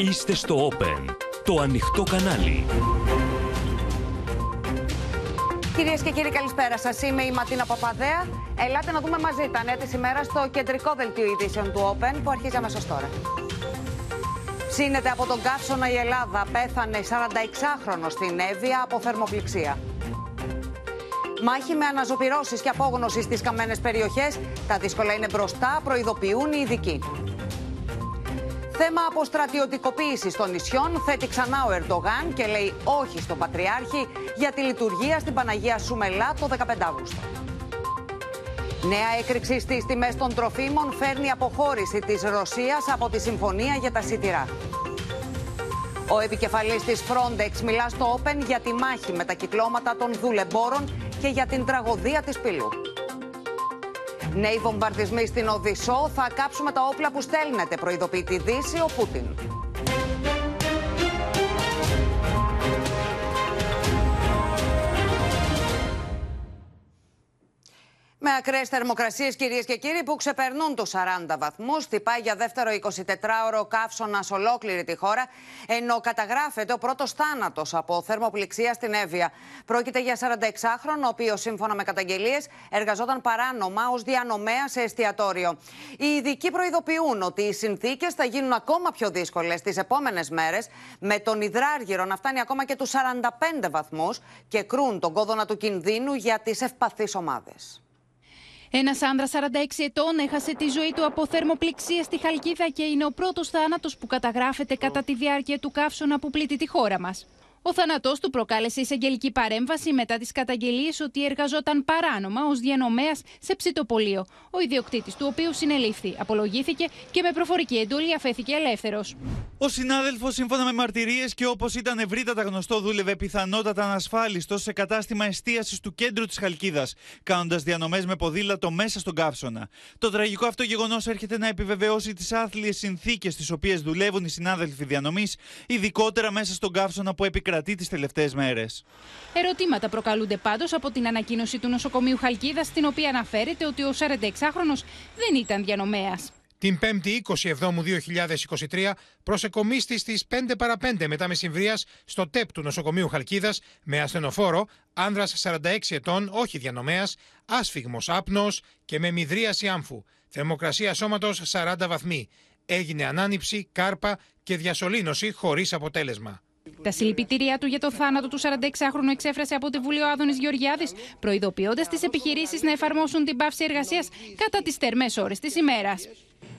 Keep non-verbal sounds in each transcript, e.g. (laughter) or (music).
Είστε στο Open, το ανοιχτό κανάλι. Κυρίες και κύριοι, καλησπέρα σας. Είμαι η Ματίνα Παπαδέα. Ελάτε να δούμε μαζί τα νέα της ημέρας στο κεντρικό δελτίο ειδήσεων του Open που αρχίζει αμέσως τώρα. Ψήνεται από τον καύσωνα η Ελλάδα. Πέθανε 46χρονο στην Εύβοια από θερμοπληξία. Μάχη με αναζωπηρώσεις και απόγνωση στις καμένες περιοχές. Τα δύσκολα είναι μπροστά, προειδοποιούν οι ειδικοί. Θέμα αποστρατιωτικοποίησης των νησιών θέτει ξανά ο Ερντογάν και λέει όχι στον Πατριάρχη για τη λειτουργία στην Παναγία Σουμελά το 15 Αύγουστο. Νέα έκρηξη στις τιμές των τροφίμων φέρνει αποχώρηση της Ρωσίας από τη συμφωνία για τα σιτηρά. Ο επικεφαλής της Frontex μιλά στο Open για τη μάχη με τα κυκλώματα των δουλεμπόρων και για την τραγωδία της Πυλού. Νέοι βομβαρδισμοί στην Οδυσσό. Θα κάψουμε τα όπλα που στέλνετε, προειδοποιεί τη Δύση ο Πούτιν. Με ακραίες θερμοκρασίες, κυρίες και κύριοι, που ξεπερνούν τους 40 βαθμούς, χτυπάει για δεύτερο 24ωρο καύσωνα σε ολόκληρη τη χώρα, ενώ καταγράφεται ο πρώτος θάνατος από θερμοπληξία στην Εύβοια. Πρόκειται για 46χρονο, ο οποίος σύμφωνα με καταγγελίες εργαζόταν παράνομα ως διανομέα σε εστιατόριο. Οι ειδικοί προειδοποιούν ότι οι συνθήκες θα γίνουν ακόμα πιο δύσκολες τις επόμενες μέρες, με τον υδράργυρο να φτάνει ακόμα και τους 45 βαθμούς και κρούν τον κόδωνα του κινδύνου για τις ευπαθείς ομάδες. Ένας άνδρας 46 ετών έχασε τη ζωή του από θερμοπληξία στη Χαλκίδα και είναι ο πρώτος θάνατος που καταγράφεται κατά τη διάρκεια του καύσωνα που πλήττει τη χώρα μας. Ο θάνατός του προκάλεσε εισαγγελική παρέμβαση μετά τις καταγγελίες ότι εργαζόταν παράνομα ως διανομέας σε ψητοπολείο. Ο ιδιοκτήτης του οποίου συνελήφθη, απολογήθηκε και με προφορική εντολή αφέθηκε ελεύθερος. Ο συνάδελφος, σύμφωνα με μαρτυρίες και όπως ήταν ευρύτατα γνωστό, δούλευε πιθανότατα ανασφάλιστο σε κατάστημα εστίασης του κέντρου της Χαλκίδας, κάνοντας διανομές με ποδήλατο μέσα στον καύσωνα. Το τραγικό αυτό γεγονός έρχεται να επιβεβαιώσει τις άθλιες συνθήκες στις οποίες δουλεύουν οι συνάδελφοι διανομής, ειδικότερα μέσα στον καύσωνα που επικρατεί κρατεί τις τελευταίες μέρες; Ερωτήματα προκαλούνται πάντως από την ανακοίνωση του νοσοκομείου Χαλκίδας, στην οποία αναφέρεται ότι ο 46χρονο δεν ήταν διανομέας. Την 5η 27 2023 προσεκομίστη στις 5 παρα 5 μετά μεσημβρίας στο ΤΕΠ του νοσοκομείου Χαλκίδας με ασθενοφόρο, άνδρας 46 ετών, όχι διανομέας, άσφιγμος άπνος και με μυδρίαση άμφου. Θερμοκρασία σώματος 40 βαθμοί. Έγινε ανάνυψη, κάρπα και διασωλήνωση χωρίς αποτέλεσμα. Τα συλληπιτήριά του για το θάνατο του 46χρονου εξέφρασε από τη Βουλή ο Άδωνης Γεωργιάδης, προειδοποιώντας τις επιχειρήσεις να εφαρμόσουν την πάυση εργασίας κατά τις θερμές ώρες της ημέρας.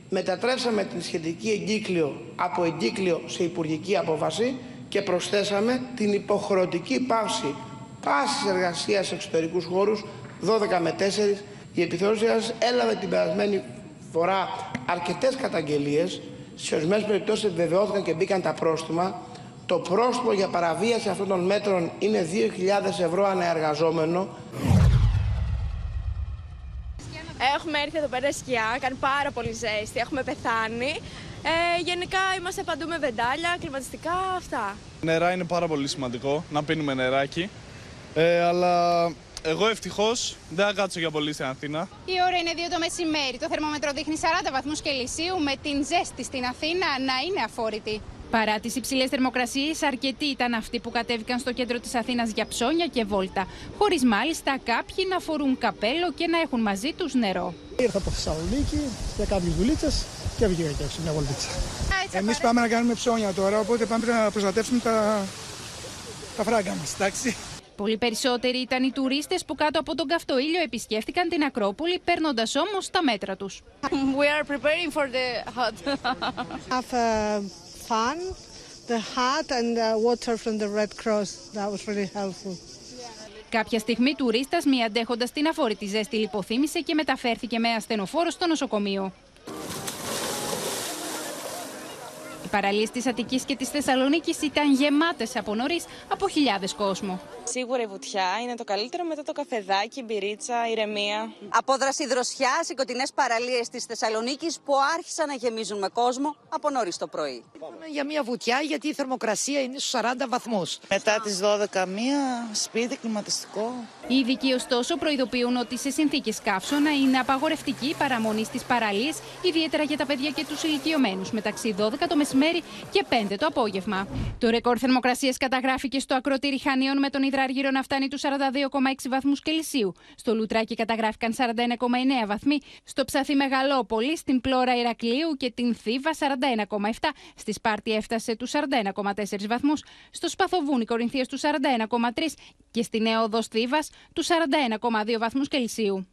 Μετατρέψαμε την σχετική εγκύκλιο από εγκύκλιο σε υπουργική απόφαση και προσθέσαμε την υποχρεωτική πάυση πάσης εργασίας σε εξωτερικούς χώρους 12 με 4. Η επιθεώρηση έλαβε την περασμένη φορά αρκετές καταγγελίες. Σε ορισμένες περιπτώσεις επιβεβαιώθηκαν και μπήκαν τα πρόστιμα. Το πρόστιμο για παραβίαση αυτών των μέτρων είναι 2.000 ευρώ αναεργαζόμενο. Έχουμε έρθει εδώ πέρα σκιά, κάνει πάρα πολύ ζέστη, έχουμε πεθάνει. Ε, γενικά είμαστε παντού με βεντάλια, κλιματιστικά, αυτά. Νερά είναι πάρα πολύ σημαντικό, να πίνουμε νεράκι. Ε, αλλά εγώ ευτυχώς δεν θα κάτσω για πολύ στην Αθήνα. Η ώρα είναι 2 το μεσημέρι. Το θερμόμετρο δείχνει 40 βαθμούς Κελσίου με την ζέστη στην Αθήνα να είναι αφόρητη. Παρά τις υψηλές θερμοκρασίες, αρκετοί ήταν αυτοί που κατέβηκαν στο κέντρο της Αθήνας για ψώνια και βόλτα. Χωρίς μάλιστα κάποιοι να φορούν καπέλο και να έχουν μαζί τους νερό. Ήρθα από Θεσσαλονίκη για κάποιες δουλίτσες και βγήκα και έξω μια βολτίτσα. Εμείς πάμε να κάνουμε ψώνια τώρα, οπότε πάμε να προστατεύσουμε τα, τα φράγκα μας, εντάξει. Πολύ περισσότεροι ήταν οι τουρίστες που κάτω από τον καυτό ήλιο επισκέφτηκαν την Ακρόπολη, παίρνοντας όμως τα μέτρα τους. We are preparing for the hot. Have uh, fun, the hat and the water from the Red Cross. That was really helpful. Κάποια στιγμή τουρίστας μη αντέχοντας την αφόρητη ζέστη λιποθύμησε και μεταφέρθηκε με ασθενοφόρο στο νοσοκομείο. Οι παραλίες της Αττικής και της Θεσσαλονίκης ήταν γεμάτες από νωρίς από χιλιάδες κόσμο. Σίγουρα η βουτιά είναι το καλύτερο μετά το καφεδάκι, μπυρίτσα, ηρεμία. Απόδραση δροσιάς οι κοντινές παραλίες της Θεσσαλονίκης που άρχισαν να γεμίζουν με κόσμο από νωρίς το πρωί. Πάμε για μια βουτιά γιατί η θερμοκρασία είναι στους 40 βαθμούς. Μετά τις 12 μία, σπίτι, κλιματιστικό. Οι ειδικοί, ωστόσο, προειδοποιούν ότι σε συνθήκες καύσωνα είναι απαγορευτική παραμονή στις παραλίες, ιδιαίτερα για τα παιδιά και τους ηλικιωμένους, μεταξύ 12 το μεσημέρι και 5 το απόγευμα. Το ρεκόρ θερμοκρασίας καταγράφηκε στο ακροτήρι Χανίων με τον υδράργυρο να φτάνει τους 42,6 βαθμούς Κελσίου. Στο Λουτράκι καταγράφηκαν 41,9 βαθμοί, στο Ψαθή Μεγαλόπολη, στην Πλώρα Ηρακλείου και την Θήβα 41,7, στη Σπάρτη έφτασε τους 41,4 βαθμούς, στο Σπαθοβούνι Κορινθίας τους 41,3 και στη Νέοδο Θήβας τους 41,2 βαθμούς Κελσίου.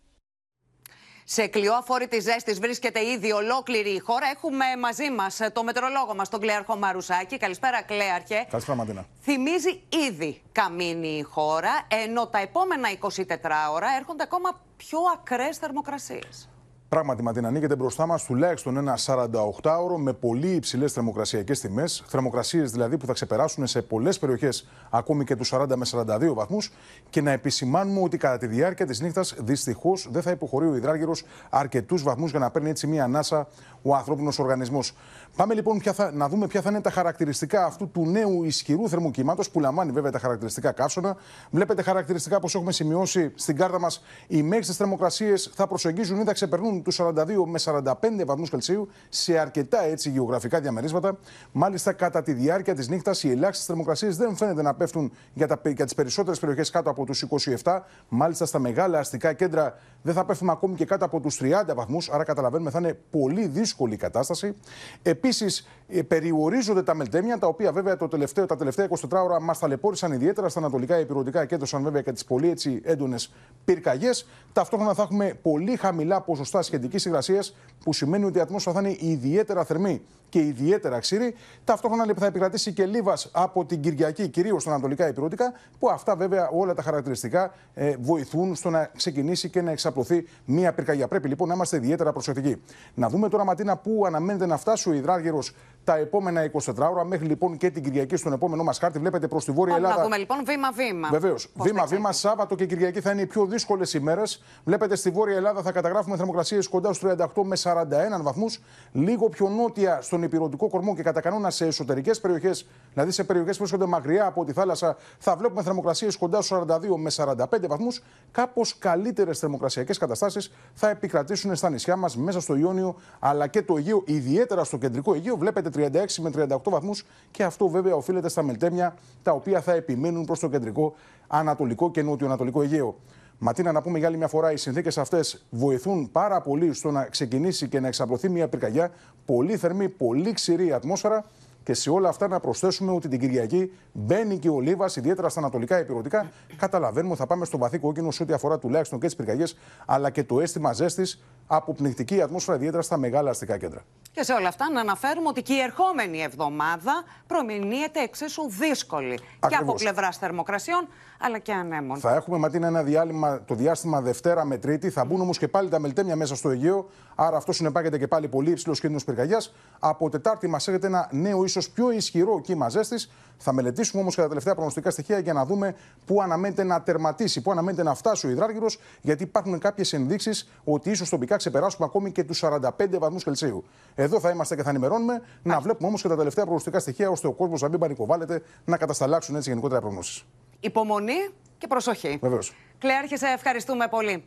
Σε κλειό αφόρητη ζέστης βρίσκεται ήδη ολόκληρη η χώρα. Έχουμε μαζί μας το μετρολόγο μας, τον Κλέαρχο Μαρουσάκη. Καλησπέρα, Κλέαρχε. Καλησπέρα, Μαντίνα. Θυμίζει ήδη καμίνη η χώρα, ενώ τα επόμενα 24 ώρα έρχονται ακόμα πιο ακραίες θερμοκρασίες. Πράγματι, Ματίνα, ανοίγεται μπροστά μας τουλάχιστον ένα 48ωρο με πολύ υψηλές θερμοκρασιακές τιμές. Θερμοκρασίες δηλαδή που θα ξεπεράσουν σε πολλές περιοχές ακόμη και τους 40 με 42 βαθμούς. Και να επισημάνουμε ότι κατά τη διάρκεια της νύχτας δυστυχώς δεν θα υποχωρεί ο υδράργυρος αρκετούς βαθμούς για να παίρνει έτσι μία ανάσα ο ανθρώπινος οργανισμός. Πάμε λοιπόν θα, να δούμε ποια θα είναι τα χαρακτηριστικά αυτού του νέου ισχυρού θερμοκύματο που λαμβάνει βέβαια τα χαρακτηριστικά καύσωνα. Βλέπετε χαρακτηριστικά, όπως έχουμε σημειώσει στην κάρτα μας, οι μέγιστε θερμοκρασίες θα προσεγγίζουν ή θα ξεπερνούν τους 42 με 45 βαθμούς Κελσίου σε αρκετά έτσι γεωγραφικά διαμερίσματα. Μάλιστα, κατά τη διάρκεια της νύχτας, οι ελάχιστες θερμοκρασίες δεν φαίνεται να πέφτουν για, για τις περισσότερες περιοχές κάτω από τους 27. Μάλιστα, στα μεγάλα αστικά κέντρα δεν θα πέφτουμε ακόμη και κάτω από τους 30 βαθμούς. Άρα, καταλαβαίνουμε θα είναι πολύ δύσκολη η κατάσταση. Επίσης, ε, περιορίζονται τα μελτέμια, τα οποία βέβαια το τελευταίο, τα τελευταία 24 ώρα μας ταλαιπώρησαν ιδιαίτερα στα ανατολικά υπηρετικά και έδωσαν βέβαια και τις πολύ έτσι έντονες πυρκαγιές. Ταυτόχρονα θα έχουμε πολύ χαμηλά ποσοστά σχετικής υγρασίας, που σημαίνει ότι η ατμόσφαιρα θα είναι ιδιαίτερα θερμή και ιδιαίτερα ξηρή. Ταυτόχρονα λοιπόν, θα επικρατήσει και λίβας από την Κυριακή, κυρίως στα ανατολικά υπηρετικά, που αυτά βέβαια όλα τα χαρακτηριστικά ε, βοηθούν στο να ξεκινήσει και να εξαπλωθεί μία πυρκαγιά. Πρέπει λοιπόν να είμαστε ιδιαίτερα προσεκτικοί. Να δούμε τώρα, Ματίνα, πού αναμένεται να φτάσει ο υδράργυρος τα επόμενα 24 ώρα, μέχρι λοιπόν και την Κυριακή στον επόμενο μας χάρτη. Βλέπετε προς τη Βόρεια Ελλάδα. Να δούμε λοιπόν βήμα-βήμα. Βεβαίως. Βήμα-βήμα, Σάββατο και Κυριακή θα είναι οι πιο δύσκολες ημέρες. Βλέπετε στη Βόρεια Ελλάδα θα καταγράφουμε θερμοκρασίες κοντά στους 38 με 41 βαθμούς. Λίγο πιο νότια στον υπηρετικό κορμό και κατά κανόνα σε εσωτερικές περιοχές, δηλαδή σε περιοχές που βρίσκονται μακριά από τη θάλασσα, θα βλέπουμε θερμοκρασίες κοντά στους 42 με 45 βαθμούς. Κάπως καλύτερες θερμοκρασιακές καταστάσεις θα επικρατήσουν στα νησιά μας μέσα στο Ιόνιο αλλά και το Αιγαίο, ιδιαίτερα στο κεντρικό Αιγαίο. Βλέπετε 36 με 38 βαθμούς και αυτό βέβαια οφείλεται στα μελτέμια τα οποία θα επιμείνουν προς το κεντρικό, ανατολικό και νότιο-ανατολικό Αιγαίο. Ματίνα, να πούμε για άλλη μια φορά, οι συνθήκες αυτές βοηθούν πάρα πολύ στο να ξεκινήσει και να εξαπλωθεί μια πυρκαγιά. Πολύ θερμή, πολύ ξηρή ατμόσφαιρα. Και σε όλα αυτά να προσθέσουμε ότι την Κυριακή μπαίνει και ο Λίβας, ιδιαίτερα στα ανατολικά υπηρετικά. Καταλαβαίνουμε ότι θα πάμε στο βαθύ κόκκινο σε ό,τι αφορά τουλάχιστον και τις πυρκαγιές, αλλά και το αίσθημα ζέστης από πνιχτική ατμόσφαιρα, ιδιαίτερα στα μεγάλα αστικά κέντρα. Και σε όλα αυτά να αναφέρουμε ότι και η ερχόμενη εβδομάδα προμηνύεται εξίσου δύσκολη. Και από πλευράς θερμοκρασιών, αλλά και ανέμων. Θα έχουμε ματίνα ένα διάλειμμα το διάστημα Δευτέρα με Τρίτη. Θα μπουν όμως και πάλι τα μελτέμια μέσα στο Αιγαίο. Άρα αυτό συνεπάγεται και πάλι πολύ υψηλός κίνδυνος πυρκαγιάς. Από Τετάρτη μας έρχεται ένα νέο, ίσως πιο ισχυρό κύμα ζέστης. Θα μελετήσουμε όμως και τα τελευταία προγνωστικά στοιχεία για να δούμε πού αναμένεται να τερματίσει, πού αναμένεται να φτάσει ο υδράργυρος, γιατί υπάρχουν κάποιες ενδείξεις ότι ίσως τοπικά ξεπεράσουμε ακόμη και τους 45 βαθμούς Κελσίου. Εδώ θα είμαστε και θα ενημερώνουμε, να βλέπουμε όμως και τα τελευταία προγνωστικά στοιχεία, ώστε ο κόσμος να μην πανικοβάλλεται, να κατασταλάξουν έτσι γενικότερα προγνώσεις. Υπομονή και προσοχή. Βεβαίως. Κλέαρχε, ευχαριστούμε πολύ.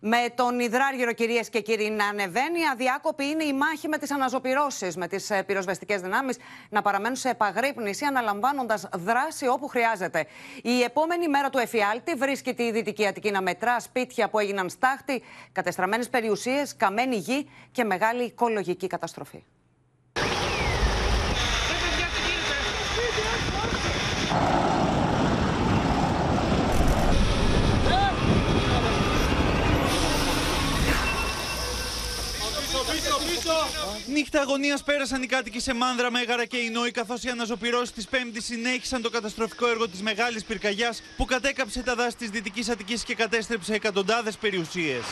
Με τον υδράργυρο, κυρίες και κύριοι, να ανεβαίνει, αδιάκοπη είναι η μάχη με τις αναζωπηρώσεις, με τις ε, πυροσβεστικές δυνάμεις να παραμένουν σε επαγρύπνηση, αναλαμβάνοντας δράση όπου χρειάζεται. Η επόμενη μέρα του εφιάλτη βρίσκεται η Δυτική Αττική να μετρά σπίτια που έγιναν στάχτη, κατεστραμμένες περιουσίες, καμένη γη και μεγάλη οικολογική καταστροφή. Νύχτα αγωνίας πέρασαν οι κάτοικοι σε Μάνδρα, Μέγαρα και Ινόη, καθώς οι αναζωπηρώσεις της Πέμπτης συνέχισαν το καταστροφικό έργο της μεγάλης πυρκαγιάς που κατέκαψε τα δάση της Δυτικής Αττικής και κατέστρεψε εκατοντάδες περιουσίες.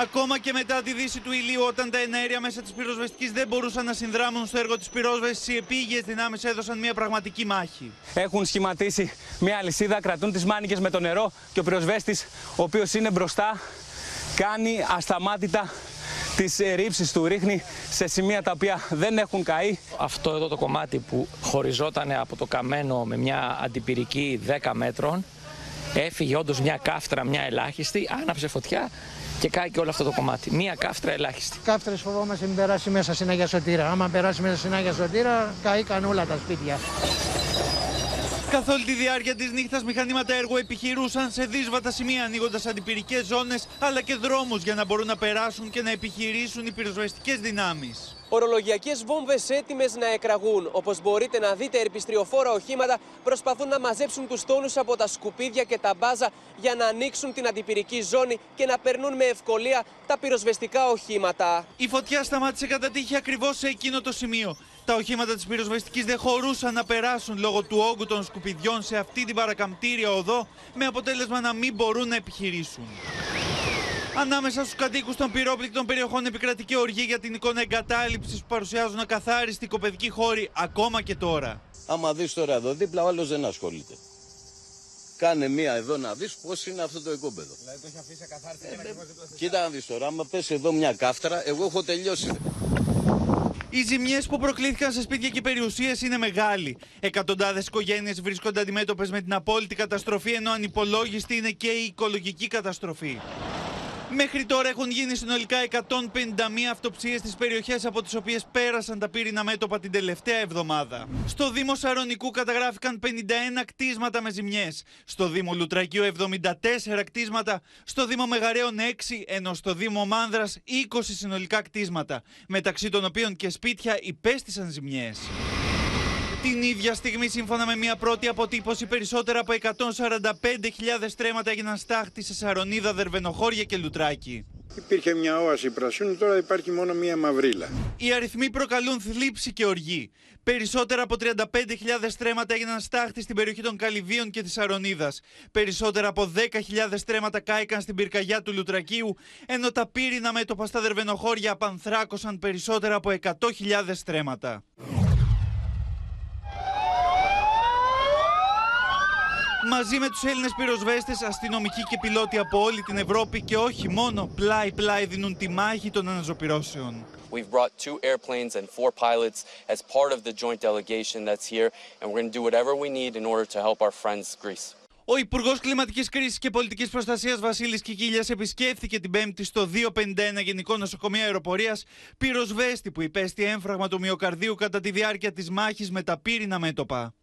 Ακόμα και μετά τη δύση του ηλίου, όταν τα εναέρια μέσα της πυροσβεστικής δεν μπορούσαν να συνδράμουν στο έργο της πυρόσβεσης, οι επίγειες δυνάμεις έδωσαν μια πραγματική μάχη. Έχουν σχηματίσει μια αλυσίδα, κρατούν τις μάνικες με το νερό και ο πυροσβέστης, ο οποίος είναι μπροστά, κάνει ασταμάτητα τις ρήψεις του ρίχνει σε σημεία τα οποία δεν έχουν καεί. Αυτό εδώ το κομμάτι που χωριζόταν από το καμένο με μια αντιπυρική 10 μέτρων Έφυγε όντως μια κάφτρα, μια ελάχιστη, άναψε φωτιά και κάηκε όλο αυτό το κομμάτι. Μία κάφτρα ελάχιστη. Κάφτρες φοβόμαστε μην περάσει μέσα στην Αγία Σωτήρα. Άμα περάσει μέσα στην Αγία Σωτήρα, καήκαν όλα τα σπίτια. Καθ' όλη τη διάρκεια της νύχτας, μηχανήματα έργου επιχειρούσαν σε δύσβατα σημεία, ανοίγοντας αντιπυρικές ζώνες αλλά και δρόμους για να μπορούν να περάσουν και να επιχειρήσουν οι πυροσβεστικές δυνάμεις. Ορολογιακές βόμβες έτοιμες να εκραγούν. Όπως μπορείτε να δείτε, ερπιστριοφόρα οχήματα προσπαθούν να μαζέψουν τους τόνους από τα σκουπίδια και τα μπάζα για να ανοίξουν την αντιπυρική ζώνη και να περνούν με ευκολία τα πυροσβεστικά οχήματα. Η φωτιά σταμάτησε κατά τύχη ακριβώς σε εκείνο το σημείο. Τα οχήματα της πυροσβεστικής δεν χωρούσαν να περάσουν λόγω του όγκου των σκουπιδιών σε αυτή την παρακαμπτήρια οδό, με αποτέλεσμα να μην μπορούν να επιχειρήσουν. Ανάμεσα στους κατοίκους των πυρόπληκτων περιοχών επικρατεί και οργή για την εικόνα εγκατάλειψης που παρουσιάζουν ακαθάριστοι οικοπαιδικοί χώροι ακόμα και τώρα. Άμα δεις τώρα εδώ δίπλα, ο άλλος δεν ασχολείται. Κάνε μία εδώ να δεις πώς είναι αυτό το οικόπεδο. Δηλαδή το έχει αφήσει ακαθάριστη και ακριβώ δίπλα Κοίτα να δεις τώρα, άμα πέσει εδώ μια κάφτρα, εγώ έχω τελειώσει. Οι ζημιές που προκλήθηκαν σε σπίτια και περιουσίες είναι μεγάλοι. Εκατοντάδες οικογένειες βρίσκονται αντιμέτωπες με την απόλυτη καταστροφή, ενώ ανυπολόγιστη είναι και η οικολογική καταστροφή. Μέχρι τώρα έχουν γίνει συνολικά 151 αυτοψίες στις περιοχές από τις οποίες πέρασαν τα πύρινα μέτωπα την τελευταία εβδομάδα. Στο Δήμο Σαρονικού καταγράφηκαν 51 κτίσματα με ζημιές, στο Δήμο Λουτρακίου 74 κτίσματα, στο Δήμο Μεγαρέων 6, ενώ στο Δήμο Μάνδρας 20 συνολικά κτίσματα, μεταξύ των οποίων και σπίτια υπέστησαν ζημιές. Την ίδια στιγμή, σύμφωνα με μια πρώτη αποτύπωση, περισσότερα από 145.000 στρέμματα έγιναν στάχτη σε Σαρονίδα, Δερβενοχώρια και Λουτράκι. Υπήρχε μια όαση πρασίνου, τώρα υπάρχει μόνο μια μαυρίλα. Οι αριθμοί προκαλούν θλίψη και οργή. Περισσότερα από 35.000 στρέμματα έγιναν στάχτη στην περιοχή των Καλυβίων και της Σαρονίδας. Περισσότερα από 10.000 στρέμματα κάηκαν στην πυρκαγιά του Λουτρακίου, ενώ τα πύρινα μέτωπα στα Δερβενοχώρια απανθράκωσαν περισσότερα από 100.000 στρέμματα. Μαζί με τους Έλληνες πυροσβέστες, αστυνομικοί και πιλότοι από όλη την Ευρώπη και όχι μόνο πλάι-πλάι δίνουν τη μάχη των αναζωπυρώσεων. We've brought two airplanes and four pilots as part of the joint delegation that's here, and we're going to do whatever we need in order to help our friends Greece. Ο Υπουργός Κλιματικής Κρίσης και Πολιτικής Προστασίας Βασίλης Κικίλιας επισκέφθηκε την Πέμπτη στο 251 Γενικό Νοσοκομείο Αεροπορίας πυροσβέστη που υπέστη έμφραγμα του μυοκαρδίου κατά τη διάρκεια της μάχης με τα πύρινα μέτωπα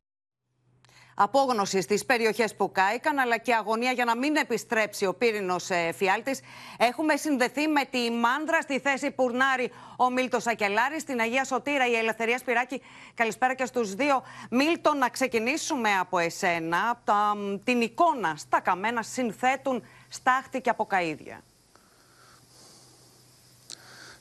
απόγνωση στις περιοχές που κάηκαν, αλλά και αγωνία για να μην επιστρέψει ο πύρινος ε, φιάλτης. Έχουμε συνδεθεί με τη Μάνδρα στη θέση Πουρνάρη ο Μίλτος Ακελάρης, στην Αγία Σωτήρα η Ελευθερία Σπυράκη. Καλησπέρα και στους δύο. Μίλτο, να ξεκινήσουμε από εσένα. Τα, την εικόνα στα καμένα συνθέτουν στάχτη και αποκαίδια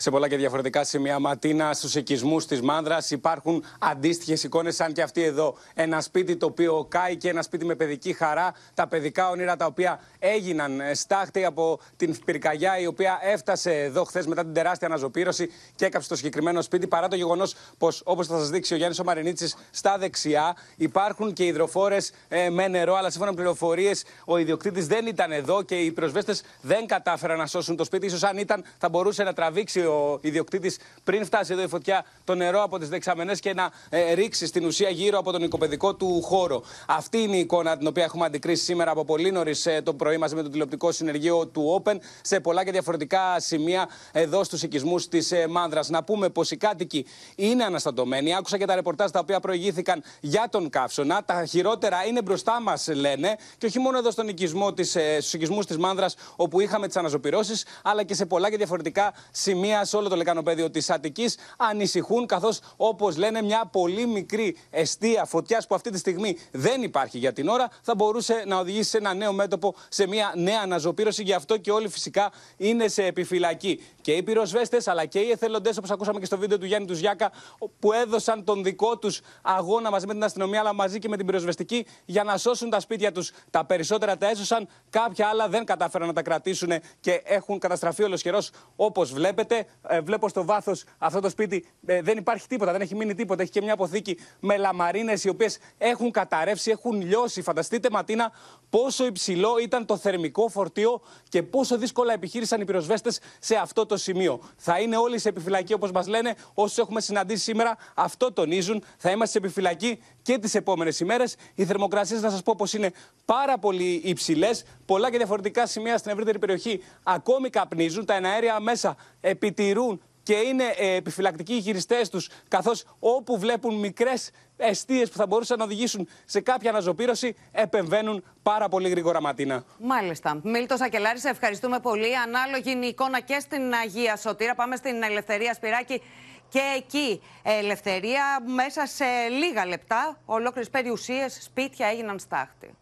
σε πολλά και διαφορετικά σημεία Ματίνα, στους οικισμούς της Μάνδρας υπάρχουν αντίστοιχες εικόνες, σαν και αυτή εδώ. Ένα σπίτι το οποίο κάει και ένα σπίτι με παιδική χαρά. Τα παιδικά όνειρα τα οποία έγιναν ε, στάχτη από την πυρκαγιά η οποία έφτασε εδώ χθες μετά την τεράστια αναζωπήρωση και έκαψε το συγκεκριμένο σπίτι. Παρά το γεγονός πως, όπως θα σας δείξει ο Γιάννης Ομαρινίτση, στα δεξιά υπάρχουν και υδροφόρες ε, με νερό, αλλά σύμφωνα με πληροφορίες ο ιδιοκτήτης δεν ήταν εδώ και οι πυροσβέστες δεν κατάφεραν να σώσουν το σπίτι. σω αν ήταν θα μπορούσε να τραβήξει ο ιδιοκτήτης πριν φτάσει εδώ η φωτιά το νερό από τις δεξαμενές και να ε, ρίξει στην ουσία γύρω από τον οικοπαιδικό του χώρο. Αυτή είναι η εικόνα την οποία έχουμε αντικρίσει σήμερα από πολύ νωρίς ε, το πρωί μαζί με το τηλεοπτικό συνεργείο του Open σε πολλά και διαφορετικά σημεία εδώ στους οικισμούς της ε, Μάνδρας. Να πούμε πως οι κάτοικοι είναι αναστατωμένοι. Άκουσα και τα ρεπορτάζ τα οποία προηγήθηκαν για τον καύσωνα. Τα χειρότερα είναι μπροστά μας, λένε, και όχι μόνο εδώ στον οικισμό της, ε, στους οικισμούς της Μάνδρας, όπου είχαμε τις αναζωπηρώσεις, αλλά και σε πολλά και διαφορετικά σημεία σε όλο το λεκανοπέδιο της Αττικής ανησυχούν, καθώς όπως λένε, μια πολύ μικρή αιστεία φωτιάς που αυτή τη στιγμή δεν υπάρχει για την ώρα, θα μπορούσε να οδηγήσει σε ένα νέο μέτωπο, σε μια νέα αναζωπήρωση. Γι' αυτό και όλοι φυσικά είναι σε επιφυλακή. Και οι πυροσβέστες αλλά και οι εθελοντές, όπως ακούσαμε και στο βίντεο του Γιάννη Τουζιάκα, που έδωσαν τον δικό τους αγώνα μαζί με την αστυνομία, αλλά μαζί και με την πυροσβεστική για να σώσουν τα σπίτια τους. Τα περισσότερα τα έσωσαν, κάποια άλλα δεν κατάφεραν να τα κρατήσουν και έχουν καταστραφεί ολοσχερό όπως βλέπετε. Ε, βλέπω στο βάθος αυτό το σπίτι ε, δεν υπάρχει τίποτα, δεν έχει μείνει τίποτα. Έχει και μια αποθήκη με λαμαρίνες οι οποίες έχουν καταρρεύσει, έχουν λιώσει. Φανταστείτε, Ματίνα, πόσο υψηλό ήταν το θερμικό φορτίο και πόσο δύσκολα επιχείρησαν οι πυροσβέστες σε αυτό το σημείο. Θα είναι όλοι σε επιφυλακή, όπως μας λένε, όσους έχουμε συναντήσει σήμερα. Αυτό τονίζουν. Θα είμαστε σε επιφυλακή και τις επόμενες ημέρες. Οι θερμοκρασίες, να σας πω πως είναι πάρα πολύ υψηλές. Πολλά και διαφορετικά σημεία στην ευρύτερη περιοχή ακόμη καπνίζουν. Τα εναέρια μέσα επιτηρούν και είναι ε, επιφυλακτικοί οι χειριστές τους, καθώς όπου βλέπουν μικρές αιστείες που θα μπορούσαν να οδηγήσουν σε κάποια αναζωπήρωση, επεμβαίνουν πάρα πολύ γρήγορα ματίνα. Μάλιστα. Μίλτο Ακελάρη, σε ευχαριστούμε πολύ. Ανάλογη είναι η εικόνα και στην Αγία Σωτήρα. Πάμε στην Ελευθερία Σπυράκη. Και εκεί ελευθερία μέσα σε λίγα λεπτά, ολόκληρες περιουσίες, σπίτια έγιναν στάχτη.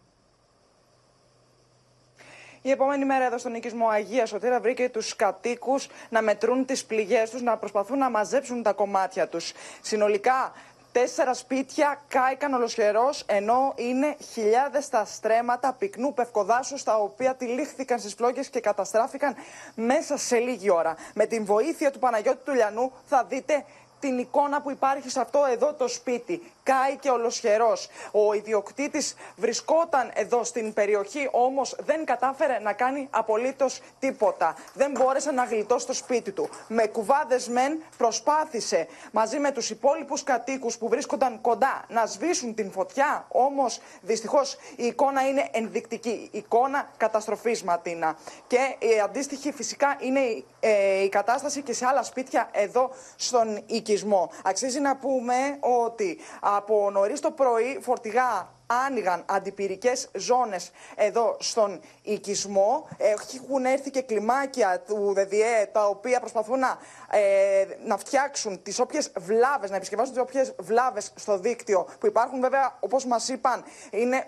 Η επόμενη μέρα εδώ στον οικισμό Αγία Σωτήρα βρήκε τους κατοίκους να μετρούν τις πληγές τους, να προσπαθούν να μαζέψουν τα κομμάτια τους. Συνολικά Τέσσερα σπίτια κάηκαν ολοσχερός, ενώ είναι χιλιάδες τα στρέμματα πυκνού πευκοδάσου, τα οποία τυλίχθηκαν στις φλόγες και καταστράφηκαν μέσα σε λίγη ώρα. Με την βοήθεια του Παναγιώτη του Λιανού θα δείτε την εικόνα που υπάρχει σε αυτό εδώ το σπίτι. Κάει και ολοσχερός. Ο ιδιοκτήτης βρισκόταν εδώ στην περιοχή, όμως δεν κατάφερε να κάνει απολύτως τίποτα. Δεν μπόρεσε να γλιτώσει το σπίτι του. Με κουβάδες μεν προσπάθησε μαζί με τους υπόλοιπους κατοίκους που βρίσκονταν κοντά να σβήσουν την φωτιά, όμως δυστυχώς η εικόνα είναι ενδεικτική. Εικόνα καταστροφής Ματίνα. Και η αντίστοιχη φυσικά είναι ε, η κατάσταση και σε άλλα σπίτια εδώ στον οικισμό οικισμό. Αξίζει να πούμε ότι από νωρίς το πρωί φορτηγά άνοιγαν αντιπυρικές ζώνες εδώ στον οικισμό. Έχουν έρθει και κλιμάκια του ΔΔΕ τα οποία προσπαθούν να, ε, να φτιάξουν τις όποιες βλάβες, να επισκευάσουν τις όποιες βλάβες στο δίκτυο που υπάρχουν. Βέβαια, όπως μας είπαν, είναι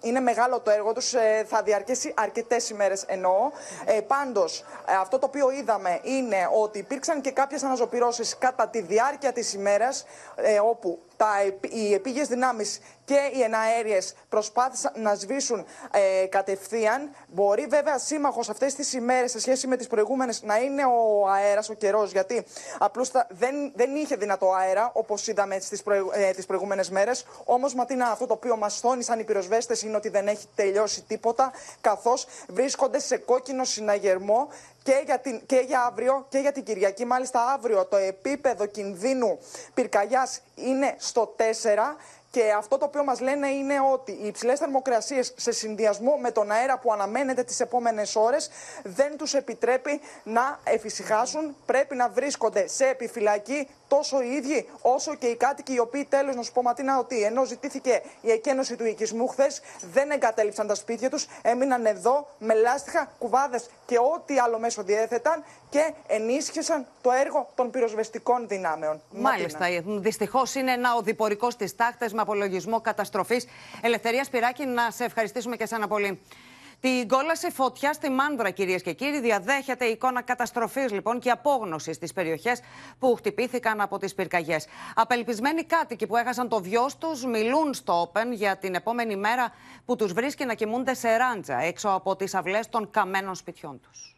είναι μεγάλο το έργο τους, ε, θα διαρκέσει αρκετές ημέρες εννοώ. Ε, πάντως, ε, αυτό το οποίο είδαμε είναι ότι υπήρξαν και κάποιες αναζωπυρώσεις κατά τη διάρκεια της ημέρας, ε, όπου τα, οι επίγειες δυνάμεις και οι εναέριες προσπάθησαν να σβήσουν ε, κατευθείαν. Μπορεί βέβαια σύμμαχος αυτές τις ημέρες σε σχέση με τις προηγούμενες να είναι ο αέρας, ο καιρός, γιατί απλώς δεν, δεν είχε δυνατό αέρα, όπως είδαμε στις προηγου, ε, τις προηγούμενες μέρες. Όμως, Ματίνα, αυτό το οποίο μας θόνησαν οι πυροσβέστες είναι ότι δεν έχει τελειώσει τίποτα, καθώς βρίσκονται σε κόκκινο συναγερμό και για, την, και για αύριο και για την Κυριακή. Μάλιστα αύριο το επίπεδο κινδύνου πυρκαγιάς είναι στο 4 και αυτό το οποίο μας λένε είναι ότι οι υψηλές θερμοκρασίες σε συνδυασμό με τον αέρα που αναμένεται τις επόμενες ώρες δεν τους επιτρέπει να εφησυχάσουν. Πρέπει να βρίσκονται σε επιφυλακή τόσο οι ίδιοι όσο και οι κάτοικοι, οι οποίοι τέλος να σου πω Ματίνα ότι ενώ ζητήθηκε η εκένωση του οικισμού χθες, δεν εγκατέλειψαν τα σπίτια τους, έμειναν εδώ με λάστιχα, κουβάδες και ό,τι άλλο μέσο διέθεταν και ενίσχυσαν το έργο των πυροσβεστικών δυνάμεων. Μάλιστα. Δυστυχώς είναι ένα οδηπορικός στι τάχτε με απολογισμό καταστροφής. Ελευθερία Σπυράκη, να σε ευχαριστήσουμε και εσένα πολύ. Την κόλαση φωτιά στη Μάνδρα, κυρίες και κύριοι, διαδέχεται η εικόνα καταστροφής λοιπόν και απόγνωσης στις περιοχές που χτυπήθηκαν από τις πυρκαγιές. Απελπισμένοι κάτοικοι που έχασαν το βιό τους μιλούν στο Open για την επόμενη μέρα που τους βρίσκει να κοιμούνται σε ράντζα έξω από τις αυλές των καμένων σπιτιών τους.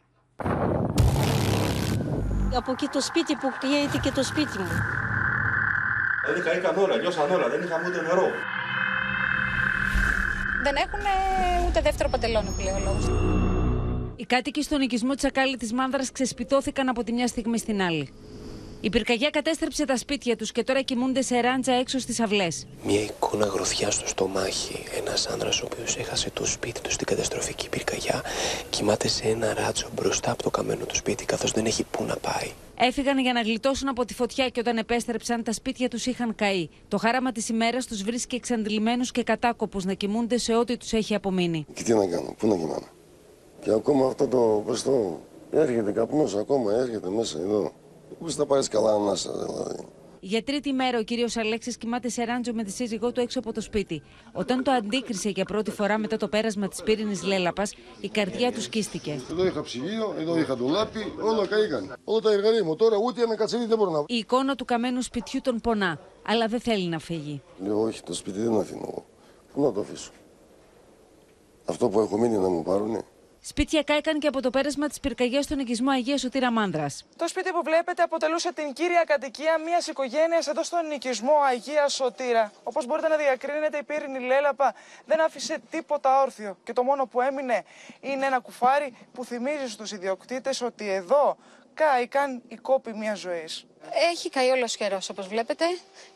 Από εκεί το σπίτι που καίεται και το σπίτι μου. Δηλαδή καήκαν όλα, νιώσαν όλα, δεν είχαμε ούτε νερό. Δεν έχουν ούτε δεύτερο παντελόνι πλέον λόγος. Οι κάτοικοι στον οικισμό Τσακάλι της Μάνδρας ξεσπιτώθηκαν από τη μια στιγμή στην άλλη. Η πυρκαγιά κατέστρεψε τα σπίτια τους και τώρα κοιμούνται σε ράντζα έξω στις αυλές. Μια εικόνα γροθιά στο στομάχι. Ένας άνδρας ο οποίος έχασε το σπίτι του στην καταστροφική πυρκαγιά κοιμάται σε ένα ράτσο μπροστά από το καμένο του σπίτι, καθώς δεν έχει πού να πάει. Έφυγαν για να γλιτώσουν από τη φωτιά και όταν επέστρεψαν, τα σπίτια τους είχαν καεί. Το χάραμα της ημέρας τους βρίσκει εξαντλημένους και κατάκοπους να κοιμούνται σε ό,τι τους έχει απομείνει. Και τι να κάνω, πού να κοιμάμαι. Και ακόμα αυτό το προστό έρχεται καπνός, ακόμα έρχεται μέσα εδώ. Πού θα πάρεις καλά ανάσα, δηλαδή. Για τρίτη μέρα ο κύριος Αλέξης κοιμάται σε ράντζο με τη σύζυγό του έξω από το σπίτι. Όταν το αντίκρισε για πρώτη φορά μετά το πέρασμα της πύρινης λέλαπας, η καρδιά του σκίστηκε. Εδώ είχα ψυγείο, εδώ είχα το λάπι, όλα καήκαν. Όλα τα εργαλεία μου. Τώρα ούτε ένα κατσίδι δεν μπορώ να Η εικόνα του καμένου σπιτιού τον πονά, αλλά δεν θέλει να φύγει. Λέω, όχι, το σπίτι δεν αφήνω. Πού να το αφήσω; Αυτό που έχω μείνει να μου πάρουνε. Σπίτια κάηκαν και από το πέρασμα της πυρκαγιάς στον οικισμό Αγίας Σωτήρα Μάνδρας. Το σπίτι που βλέπετε αποτελούσε την κύρια κατοικία μιας οικογένειας εδώ στον νοικισμό Αγίας Σωτήρα. Όπως μπορείτε να διακρίνετε, η πύρινη λέλαπα δεν άφησε τίποτα όρθιο. Και το μόνο που έμεινε είναι ένα κουφάρι που θυμίζει στους ιδιοκτήτες ότι εδώ κάηκαν οι κόποι μιας ζωής. Έχει καεί όλος καιρός, όπως βλέπετε,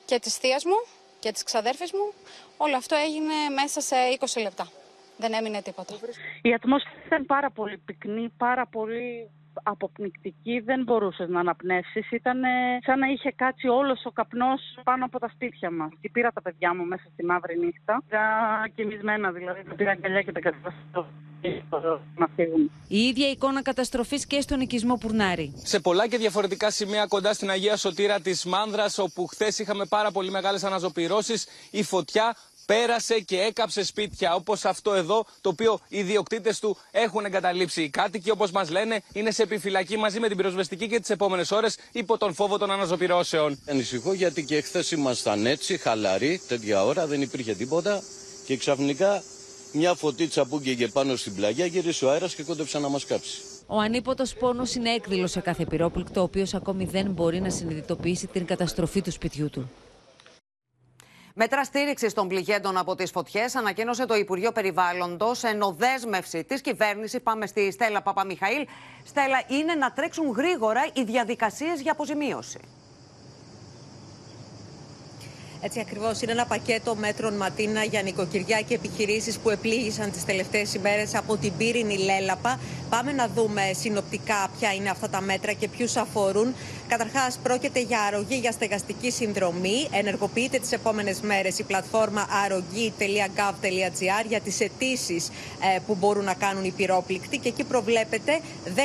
και της θείας μου και της ξαδέρφης μου. Όλο αυτό έγινε μέσα σε 20 λεπτά. Δεν έμεινε τίποτα. Η ατμόσφαιρα ήταν πάρα πολύ πυκνή, πάρα πολύ αποπνικτική, δεν μπορούσες να αναπνεύσεις. Ήταν σαν να είχε κάτσει όλος ο καπνός πάνω από τα σπίτια μας. Και πήρα τα παιδιά μου μέσα στη μαύρη νύχτα. Ήταν κοιμισμένα δηλαδή. Τα πήρα αγκαλιά και τα κατεβάσω. Η ίδια εικόνα καταστροφής και στον οικισμό Πουρνάρη. Σε πολλά και διαφορετικά σημεία κοντά στην Αγία Σωτήρα της Μάνδρας, όπου χθες είχαμε πάρα πολύ μεγάλες αναζωπηρώσεις, η φωτιά πέρασε και έκαψε σπίτια όπως αυτό εδώ, το οποίο οι ιδιοκτήτες του έχουν εγκαταλείψει. Οι κάτοικοι, όπως μας λένε, είναι σε επιφυλακή μαζί με την πυροσβεστική και τις επόμενες ώρες υπό τον φόβο των αναζωπηρώσεων. Ανησυχώ γιατί και χθες ήμασταν έτσι, χαλαροί, τέτοια ώρα, δεν υπήρχε τίποτα και ξαφνικά μια φωτίτσα που και πάνω στην πλαγιά γύρισε ο αέρας και κόντεψε να μας κάψει. Ο ανίποτο πόνος είναι έκδηλος σε κάθε πυρόπληκτο, ο οποίος ακόμη δεν μπορεί να συνειδητοποιήσει την καταστροφή του σπιτιού του. Μέτρα στήριξης των πληγέντων από τις φωτιές ανακοίνωσε το Υπουργείο Περιβάλλοντος ενώ δέσμευση της κυβέρνησης. Πάμε στη Στέλλα Παπαμιχαήλ. Στέλλα, είναι να τρέξουν γρήγορα οι διαδικασίες για αποζημίωση. Έτσι ακριβώς είναι ένα πακέτο μέτρων Ματίνα για νοικοκυριά και επιχειρήσεις που επλήγησαν τις τελευταίες ημέρες από την πύρινη λέλαπα. Πάμε να δούμε συνοπτικά ποια είναι αυτά τα μέτρα και ποιους αφορούν. Καταρχάς, πρόκειται για αρρωγή για στεγαστική συνδρομή. Ενεργοποιείται τις επόμενες μέρες η πλατφόρμα αρρωγή.gov.gr για τις αιτήσει ε, που μπορούν να κάνουν οι πυρόπληκτοι. Και εκεί προβλέπεται 10.000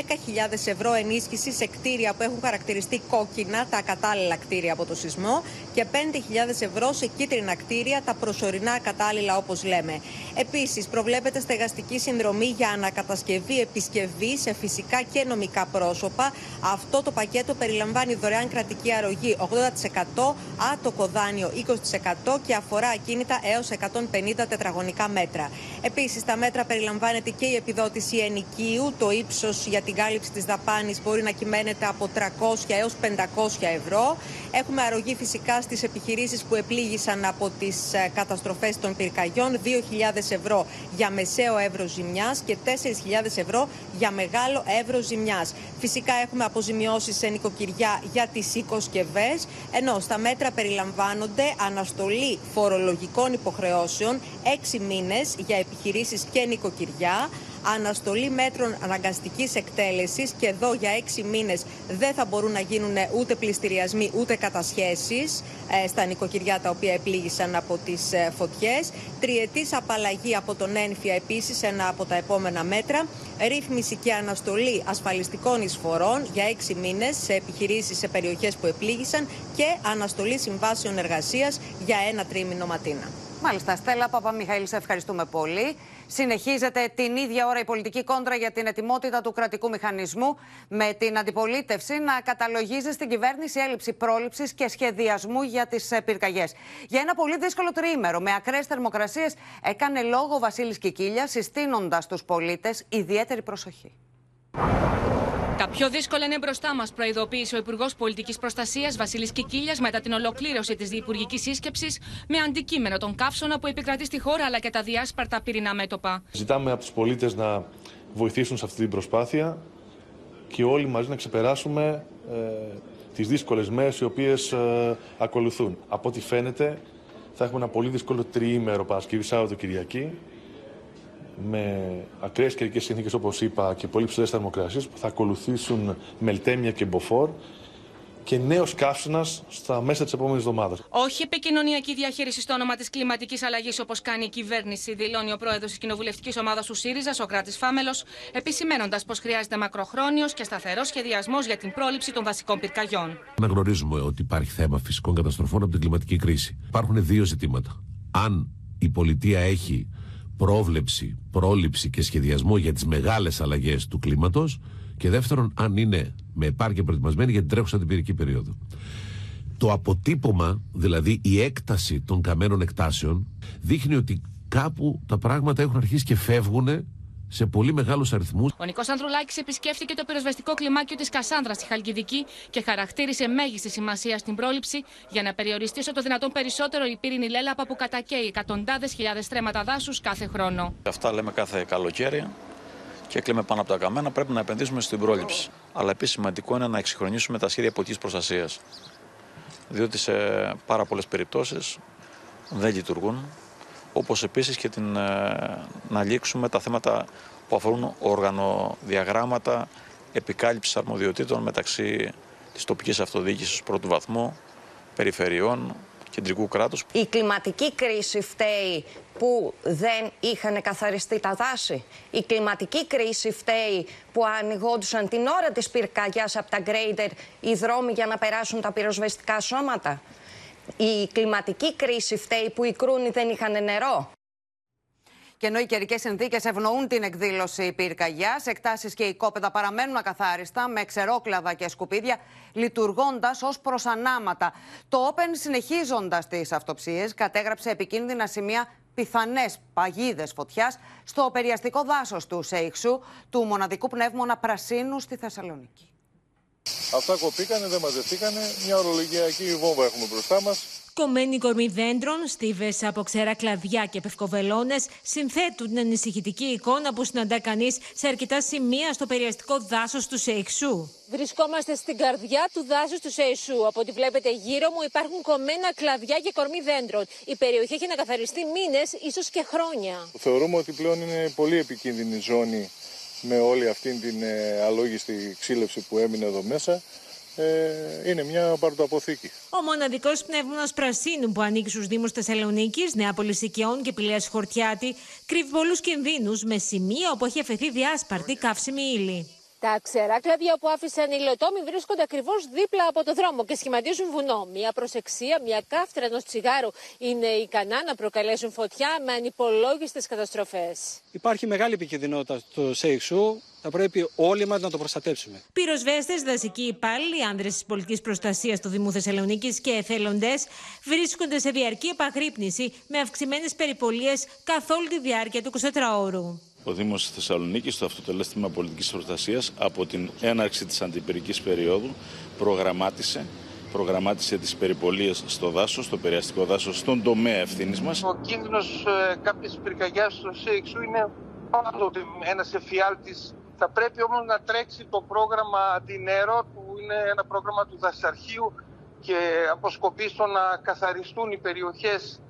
ευρώ ενίσχυσης σε κτίρια που έχουν χαρακτηριστεί κόκκινα, τα κατάλληλα κτίρια από το σεισμό, και 5.000 ευρώ σε κίτρινα κτίρια, τα προσωρινά κατάλληλα όπως λέμε. Επίσης, προβλέπεται στεγαστική συνδρομή για ανακατασκευή, επισκευή σε φυσικά και νομικά πρόσωπα. Αυτό το πακέτο περιλαμβάνει δωρεάν κρατική αρρωγή 80%, άτοκο δάνειο 20% και αφορά ακίνητα έως 150 τετραγωνικά μέτρα. Επίσης, τα μέτρα περιλαμβάνεται και η επιδότηση ενοικίου. Το ύψος για την κάλυψη της δαπάνης μπορεί να κυμαίνεται από 300 έως 500 ευρώ. Έχουμε αρρωγή φυσικά στις επιχειρήσεις που επλήγησαν από τις καταστροφές των πυρκαγιών. 2.000 ευρώ για μεσαίο εύρο ζημιάς και 4.000 ευρώ για μεγάλο εύρο ζημιάς. Φυσικά έχουμε αποζημιώσεις σε νοικοκυριά για τις οικοσκευές, ενώ στα μέτρα περιλαμβάνονται αναστολή φορολογικών υποχρεώσεων 6 μήνες για επιχειρήσεις και νοικοκυριά, αναστολή μέτρων αναγκαστικής εκτέλεσης και εδώ για έξι μήνες δεν θα μπορούν να γίνουν ούτε πληστηριασμοί ούτε κατασχέσεις ε, στα νοικοκυριά τα οποία επλήγησαν από τις ε, φωτιές. Τριετής απαλλαγή από τον ένφια επίσης, ένα από τα επόμενα μέτρα. Ρύθμιση και αναστολή ασφαλιστικών εισφορών για έξι μήνες σε επιχειρήσεις σε περιοχές που επλήγησαν και αναστολή συμβάσεων εργασίας για ένα τρίμηνο ματίνα. Μάλιστα, Στέλλα Παπαμιχαήλ, σε ευχαριστούμε πολύ. Συνεχίζεται την ίδια ώρα η πολιτική κόντρα για την ετοιμότητα του κρατικού μηχανισμού, με την αντιπολίτευση να καταλογίζει στην κυβέρνηση έλλειψη πρόληψης και σχεδιασμού για τις πυρκαγιές. Για ένα πολύ δύσκολο τριήμερο, με ακραίες θερμοκρασίες, έκανε λόγο ο Βασίλης Κικίλιας, συστήνοντας στου πολίτες ιδιαίτερη προσοχή. Τα πιο δύσκολα είναι μπροστά μας, προειδοποίησε ο Υπουργός Πολιτικής Προστασίας Βασίλης Κικίλιας μετά την ολοκλήρωση της διυπουργική σύσκεψης με αντικείμενο τον καύσωνα που επικρατεί στη χώρα αλλά και τα διάσπαρτα πυρηνά μέτωπα. Ζητάμε από τους πολίτες να βοηθήσουν σε αυτή την προσπάθεια και όλοι μαζί να ξεπεράσουμε ε, τις δύσκολες μέρες οι οποίες ε, ακολουθούν. Από ό,τι φαίνεται θα έχουμε ένα πολύ δύσκολο τριήμερο Παρασκευή Σάββατο Κυριακή με ακραίες καιρικές συνθήκες, όπως είπα, και πολύ ψηλές θερμοκρασίες που θα ακολουθήσουν μελτέμια και μποφόρ και νέος καύσωνας στα μέσα της επόμενης εβδομάδας. Όχι επικοινωνιακή διαχείριση στο όνομα της κλιματικής αλλαγής, όπως κάνει η κυβέρνηση, δηλώνει ο πρόεδρος της κοινοβουλευτικής ομάδας του ΣΥΡΙΖΑ, ο Κράτη Φάμελος, επισημένοντας πως χρειάζεται μακροχρόνιος και σταθερός σχεδιασμός για την πρόληψη των βασικών πυρκαγιών. Αναγνωρίζουμε ότι υπάρχει θέμα φυσικών καταστροφών από την κλιματική κρίση. Υπάρχουν δύο ζητήματα. Αν η πολιτεία έχει πρόβλεψη, πρόληψη και σχεδιασμό για τις μεγάλες αλλαγές του κλίματος και δεύτερον αν είναι με επάρκεια προετοιμασμένη για την τρέχουσα την πυρική περίοδο. Το αποτύπωμα, δηλαδή η έκταση των καμένων εκτάσεων, δείχνει ότι κάπου τα πράγματα έχουν αρχίσει και φεύγουν σε πολύ μεγάλους αριθμούς. Ο Νικός Ανδρουλάκης επισκέφθηκε το πυροσβεστικό κλιμάκιο της Κασάνδρας στη Χαλκιδική και χαρακτήρισε μέγιστη σημασία στην πρόληψη για να περιοριστεί όσο το δυνατόν περισσότερο η πύρινη λέλαπα που κατακαίει εκατοντάδες χιλιάδες στρέμματα δάσους κάθε χρόνο. Αυτά λέμε κάθε καλοκαίρι και κλείμε πάνω από τα καμένα. Πρέπει να επενδύσουμε στην πρόληψη. Αλλά επίσης σημαντικό είναι να εξυγχρονίσουμε τα σχέδια πολιτική προστασίας. Διότι σε πάρα πολλές περιπτώσεις δεν λειτουργούν. Όπως επίσης και την, ε, να λήξουμε τα θέματα που αφορούν οργανοδιαγράμματα, επικάλυψης αρμοδιοτήτων μεταξύ της τοπικής αυτοδιοίκησης πρώτου βαθμού, περιφερειών, κεντρικού κράτους. Η κλιματική κρίση φταίει που δεν είχαν καθαριστεί τα δάση. Η κλιματική κρίση φταίει που ανοιγόντουσαν την ώρα της πυρκαγιάς από τα γκρέιντερ οι δρόμοι για να περάσουν τα πυροσβεστικά σώματα. Η κλιματική κρίση φταίει που οι κρούνοι δεν είχαν νερό. Και ενώ οι καιρικές συνθήκες ευνοούν την εκδήλωση πυρκαγιάς, εκτάσεις και οικόπεδα παραμένουν ακαθάριστα με ξερόκλαδα και σκουπίδια, λειτουργώντας ως προ ανάματα. Το Open, συνεχίζοντας τις αυτοψίες, κατέγραψε επικίνδυνα σημεία πιθανές παγίδες φωτιάς στο περιαστικό δάσος του Σέιξου, του μοναδικού πνεύμονα πρασίνου στη Θεσσαλονίκη. Αυτά κοπήκανε, δεν μαζευτήκανε. Μια ορολογιακή βόμβα έχουμε μπροστά μας. Κομμένοι κορμοί δέντρων, στίβες από ξερά κλαδιά και πευκοβελώνες συνθέτουν την ανησυχητική εικόνα που συναντά κανείς σε αρκετά σημεία στο περιαστικό δάσος του Σέιξου. Βρισκόμαστε στην καρδιά του δάσους του Σέισου. Από ό,τι βλέπετε γύρω μου υπάρχουν κομμένα κλαδιά και κορμί δέντρων. Η περιοχή έχει ανακαθαριστεί μήνες, ίσως και χρόνια. Θεωρούμε ότι πλέον είναι πολύ επικίνδυνη ζώνη με όλη αυτή την ε, αλόγιστη ξύλευση που έμεινε εδώ μέσα. Ε, είναι μια παρτοαποθήκη. Ο μοναδικός πνεύμονα πρασίνου που ανήκει στους Δήμους Θεσσαλονίκης, Νεάπολης Οικαιών και Πηλέα Χορτιάτη, κρύβει πολλούς κινδύνους με σημεία όπου έχει αφαιθεί διάσπαρτη καύσιμη ύλη. Τα ξερά κλαδιά που άφησαν οι λοτόμοι βρίσκονται ακριβώς δίπλα από το δρόμο και σχηματίζουν βουνό. Μια προσεξία, μια κάφτρα ενός τσιγάρου είναι ικανά να προκαλέσουν φωτιά με ανυπολόγιστες καταστροφές. Υπάρχει μεγάλη επικίνδυνοτητα στο ΣΕΙΞΟΥ. Θα πρέπει όλοι μας να το προστατεύσουμε. Πυροσβέστες, δασικοί υπάλληλοι, άνδρες της πολιτικής προστασίας του Δήμου Θεσσαλονίκης και εθελοντές βρίσκονται σε διαρκή επαγρύπνηση με αυξημένες περιπολίες καθ' όλη τη διάρκεια του 24ωρου. Ο Δήμος Θεσσαλονίκης, το αυτοτελέστημα πολιτικής προστασίας, από την έναρξη της αντιπυρικής περίοδου, προγραμμάτισε προγραμμάτισε τις περιπολίες στο δάσος, στο περιαστικό δάσος, στον τομέα ευθύνης μας. Ο κίνδυνος ε, κάποιες πυρκαγιάς στο ΣΕΙΞΟΥ είναι πάντοτε ένας εφιάλτης. Θα πρέπει όμως να τρέξει το πρόγραμμα αντινέρο που είναι ένα πρόγραμμα του δασαρχείου και αποσκοπεί στο να καθαριστούν οι περιοχές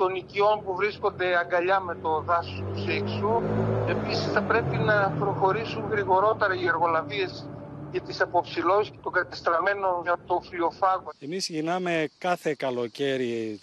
των οικειών που βρίσκονται αγκαλιά με το δάσος του Σέξου. Επίσης θα πρέπει να προχωρήσουν γρηγορότερα οι εργολαβίες για τις αποψηλώσεις των κατεστραμμένων για το φλοιοφάγο. Εμείς γυρνάμε κάθε καλοκαίρι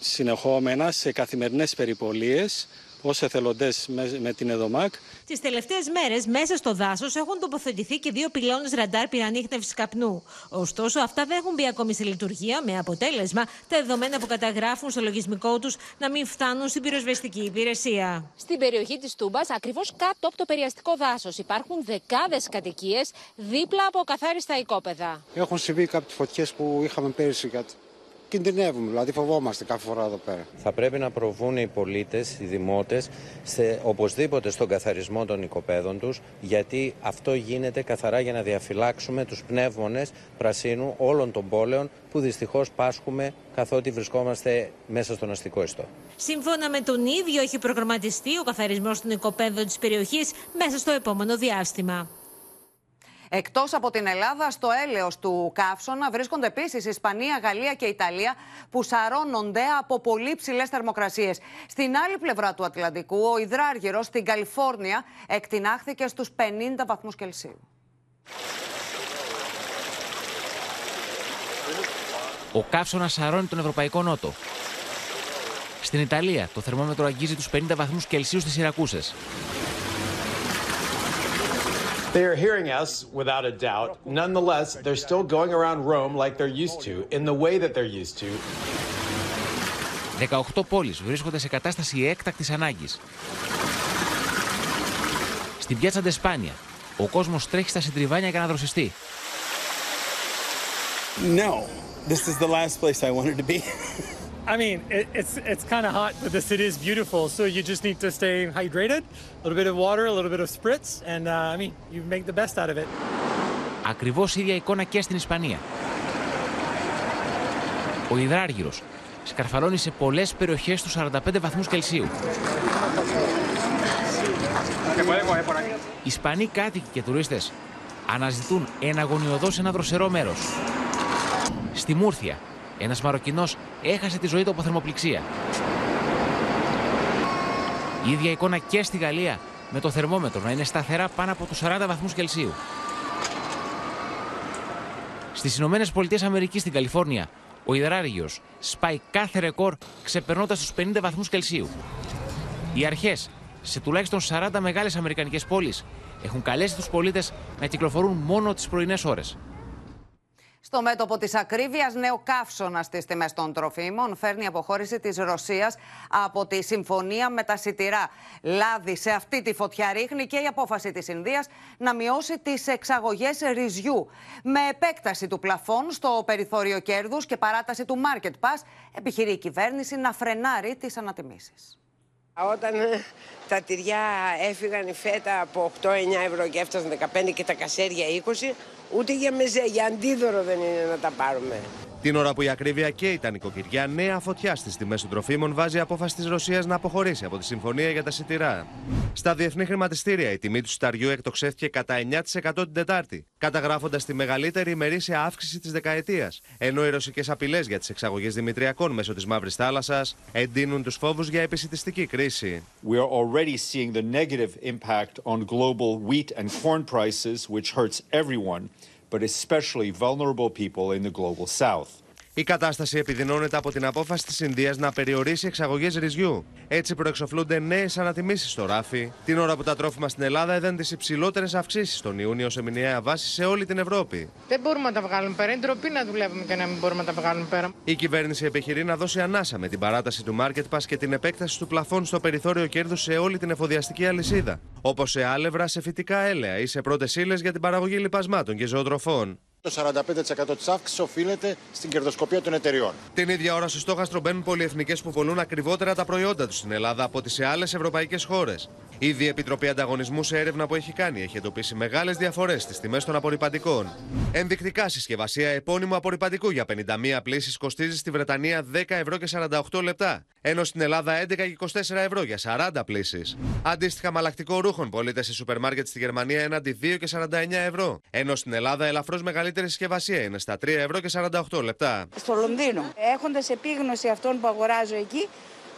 συνεχόμενα σε καθημερινές περιπολίες ως εθελοντές με, την ΕΔΟΜΑΚ. Τις τελευταίες μέρες, μέσα στο δάσος έχουν τοποθετηθεί και δύο πυλώνες ραντάρ πυρανίχνευση καπνού. Ωστόσο, αυτά δεν έχουν μπει ακόμη σε λειτουργία, με αποτέλεσμα τα δεδομένα που καταγράφουν στο λογισμικό τους να μην φτάνουν στην πυροσβεστική υπηρεσία. Στην περιοχή της Τούμπας, ακριβώς κάτω από το περιαστικό δάσος, υπάρχουν δεκάδες κατοικίες δίπλα από καθάριστα οικόπεδα. Έχουν συμβεί κάποιες φωτιές που είχαμε πέρυσι κινδυνεύουμε, δηλαδή φοβόμαστε κάθε φορά εδώ πέρα. Θα πρέπει να προβούν οι πολίτες, οι δημότες, οπωσδήποτε στον καθαρισμό των οικοπαίδων τους, γιατί αυτό γίνεται καθαρά για να διαφυλάξουμε τους πνεύμονες πρασίνου όλων των πόλεων που δυστυχώς πάσχουμε καθότι βρισκόμαστε μέσα στον αστικό ιστό. Σύμφωνα με τον ίδιο, έχει προγραμματιστεί ο καθαρισμός των οικοπαίδων της περιοχής μέσα στο επόμενο διάστημα. Εκτός από την Ελλάδα, στο έλεος του καύσωνα βρίσκονται επίσης Ισπανία, Γαλλία και Ιταλία, που σαρώνονται από πολύ ψηλές θερμοκρασίες. Στην άλλη πλευρά του Ατλαντικού, ο υδράργυρος στην Καλιφόρνια εκτινάχθηκε στους 50 βαθμούς Κελσίου. Ο καύσωνας σαρώνει τον Ευρωπαϊκό Νότο. Στην Ιταλία, το θερμόμετρο αγγίζει τους 50 βαθμούς Κελσίου στις Ιρακούσες. They are hearing us without a doubt. Nonetheless, they're still going around Rome like they're used to, in the way that they're used to. 18 πόλεις βρίσκονται σε κατάσταση έκτακτης ανάγκης. Στην πιάτσα Ντεσπάνια, ο κόσμος τρέχει στα συντριβάνια για να δροσιστεί. No, this is the last place I wanted to be. (laughs) I mean, it, it's it's kind of hot, but the city is beautiful. So you just need to stay hydrated, a little bit of water, a little bit of spritz, and uh, I mean, you make the best out of it. Ακριβώς ίδια εικόνα και στην Ισπανία. Ο υδράργυρος σκαρφαλώνει σε πολλές περιοχές του 45 βαθμούς Κελσίου. Ισπανοί κάτοικοι και τουρίστες αναζητούν εναγωνιωδώς ένα δροσερό μέρος. Στη Μούρθια, ένας Μαροκινός έχασε τη ζωή του από θερμοπληξία. Η ίδια εικόνα και στη Γαλλία, με το θερμόμετρο να είναι σταθερά πάνω από τους 40 βαθμούς Κελσίου. Στις Ηνωμένες Πολιτείες Αμερικής στην Καλιφόρνια, ο υδράργυρος σπάει κάθε ρεκόρ ξεπερνώντας τους 50 βαθμούς Κελσίου. Οι αρχές σε τουλάχιστον 40 μεγάλες αμερικανικές πόλεις έχουν καλέσει τους πολίτες να κυκλοφορούν μόνο τις πρωινές ώρες. Στο μέτωπο της ακρίβειας, νέο καύσωνα στις τιμές των τροφίμων φέρνει αποχώρηση της Ρωσίας από τη συμφωνία με τα σιτηρά. Λάδι σε αυτή τη φωτιά ρίχνει και η απόφαση της Ινδίας να μειώσει τις εξαγωγές ρυζιού. Με επέκταση του πλαφών στο περιθώριο κέρδους και παράταση του Market Pass, επιχειρεί η κυβέρνηση να φρενάρει τις ανατιμήσεις. Όταν ε, τα τυριά έφυγαν η φέτα από 8-9 ευρώ και έφτασαν 15 και τα κασέρια 20, ούτε για μεζέ, για αντίδωρο δεν είναι να τα πάρουμε. Την ώρα που η ακρίβεια και η νοικοκυριά νέα φωτιά στις τιμές των τροφίμων βάζει απόφαση της Ρωσίας να αποχωρήσει από τη συμφωνία για τα σιτηρά. Στα διεθνή χρηματιστήρια η τιμή του σιταριού εκτοξεύτηκε κατά 9% την Τετάρτη, καταγράφοντας τη μεγαλύτερη ημερήσια αύξηση της δεκαετίας, ενώ οι ρωσικές απειλές για τις εξαγωγές δημητριακών μέσω της Μαύρης Θάλασσας εντείνουν τους φόβους για επισητιστική κρίση. We are already seeing the negative impact on global wheat and corn prices, which hurts everyone. But especially vulnerable people in the global south. Η κατάσταση επιδεινώνεται από την απόφαση της Ινδίας να περιορίσει εξαγωγές ρυζιού. Έτσι προεξοφλούνται νέες ανατιμήσεις στο ράφι, την ώρα που τα τρόφιμα στην Ελλάδα έδαν τις υψηλότερες αυξήσεις τον Ιούνιο σε μηνιαία βάση σε όλη την Ευρώπη. Δεν μπορούμε να τα βγάλουμε πέρα. Είναι ντροπή να δουλεύουμε και να μην μπορούμε να τα βγάλουμε πέρα. Η κυβέρνηση επιχειρεί να δώσει ανάσα με την παράταση του Market Pass και την επέκταση του πλαφών στο περιθώριο κέρδους σε όλη την εφοδιαστική αλυσίδα. Όπως σε άλευρα, σε φυτικά έλαια ή σε πρώτες ύλες για την παραγωγή λιπασμάτων και ζωοτροφών. Το 45% της αύξησης οφείλεται στην κερδοσκοπία των εταιριών. Την ίδια ώρα στο στόχαστρο μπαίνουν πολυεθνικές που πολλούν ακριβότερα τα προϊόντα τους στην Ελλάδα από τις σε άλλες ευρωπαϊκές χώρες. Ήδη η Επιτροπή Ανταγωνισμού σε έρευνα που έχει κάνει έχει εντοπίσει μεγάλες διαφορές στις τιμές των απορριπαντικών. Ενδεικτικά συσκευασία επώνυμου απορριπαντικού για 51 πλήσεις κοστίζει στη Βρετανία 10 ευρώ και 48 λεπτά, ενώ στην Ελλάδα 11 και 24 ευρώ για 40 πλήσεις. Αντίστοιχα, μαλακτικό ρούχων πωλείται σε σούπερ μάρκετ στη Γερμανία έναντι 2 και 49 ευρώ, ενώ στην Ελλάδα ελαφρώς μεγαλύτερη συσκευασία είναι στα 3 ευρώ και 48 λεπτά. Στο Λονδίνο, έχοντας επίγνωση αυτών που αγοράζω εκεί,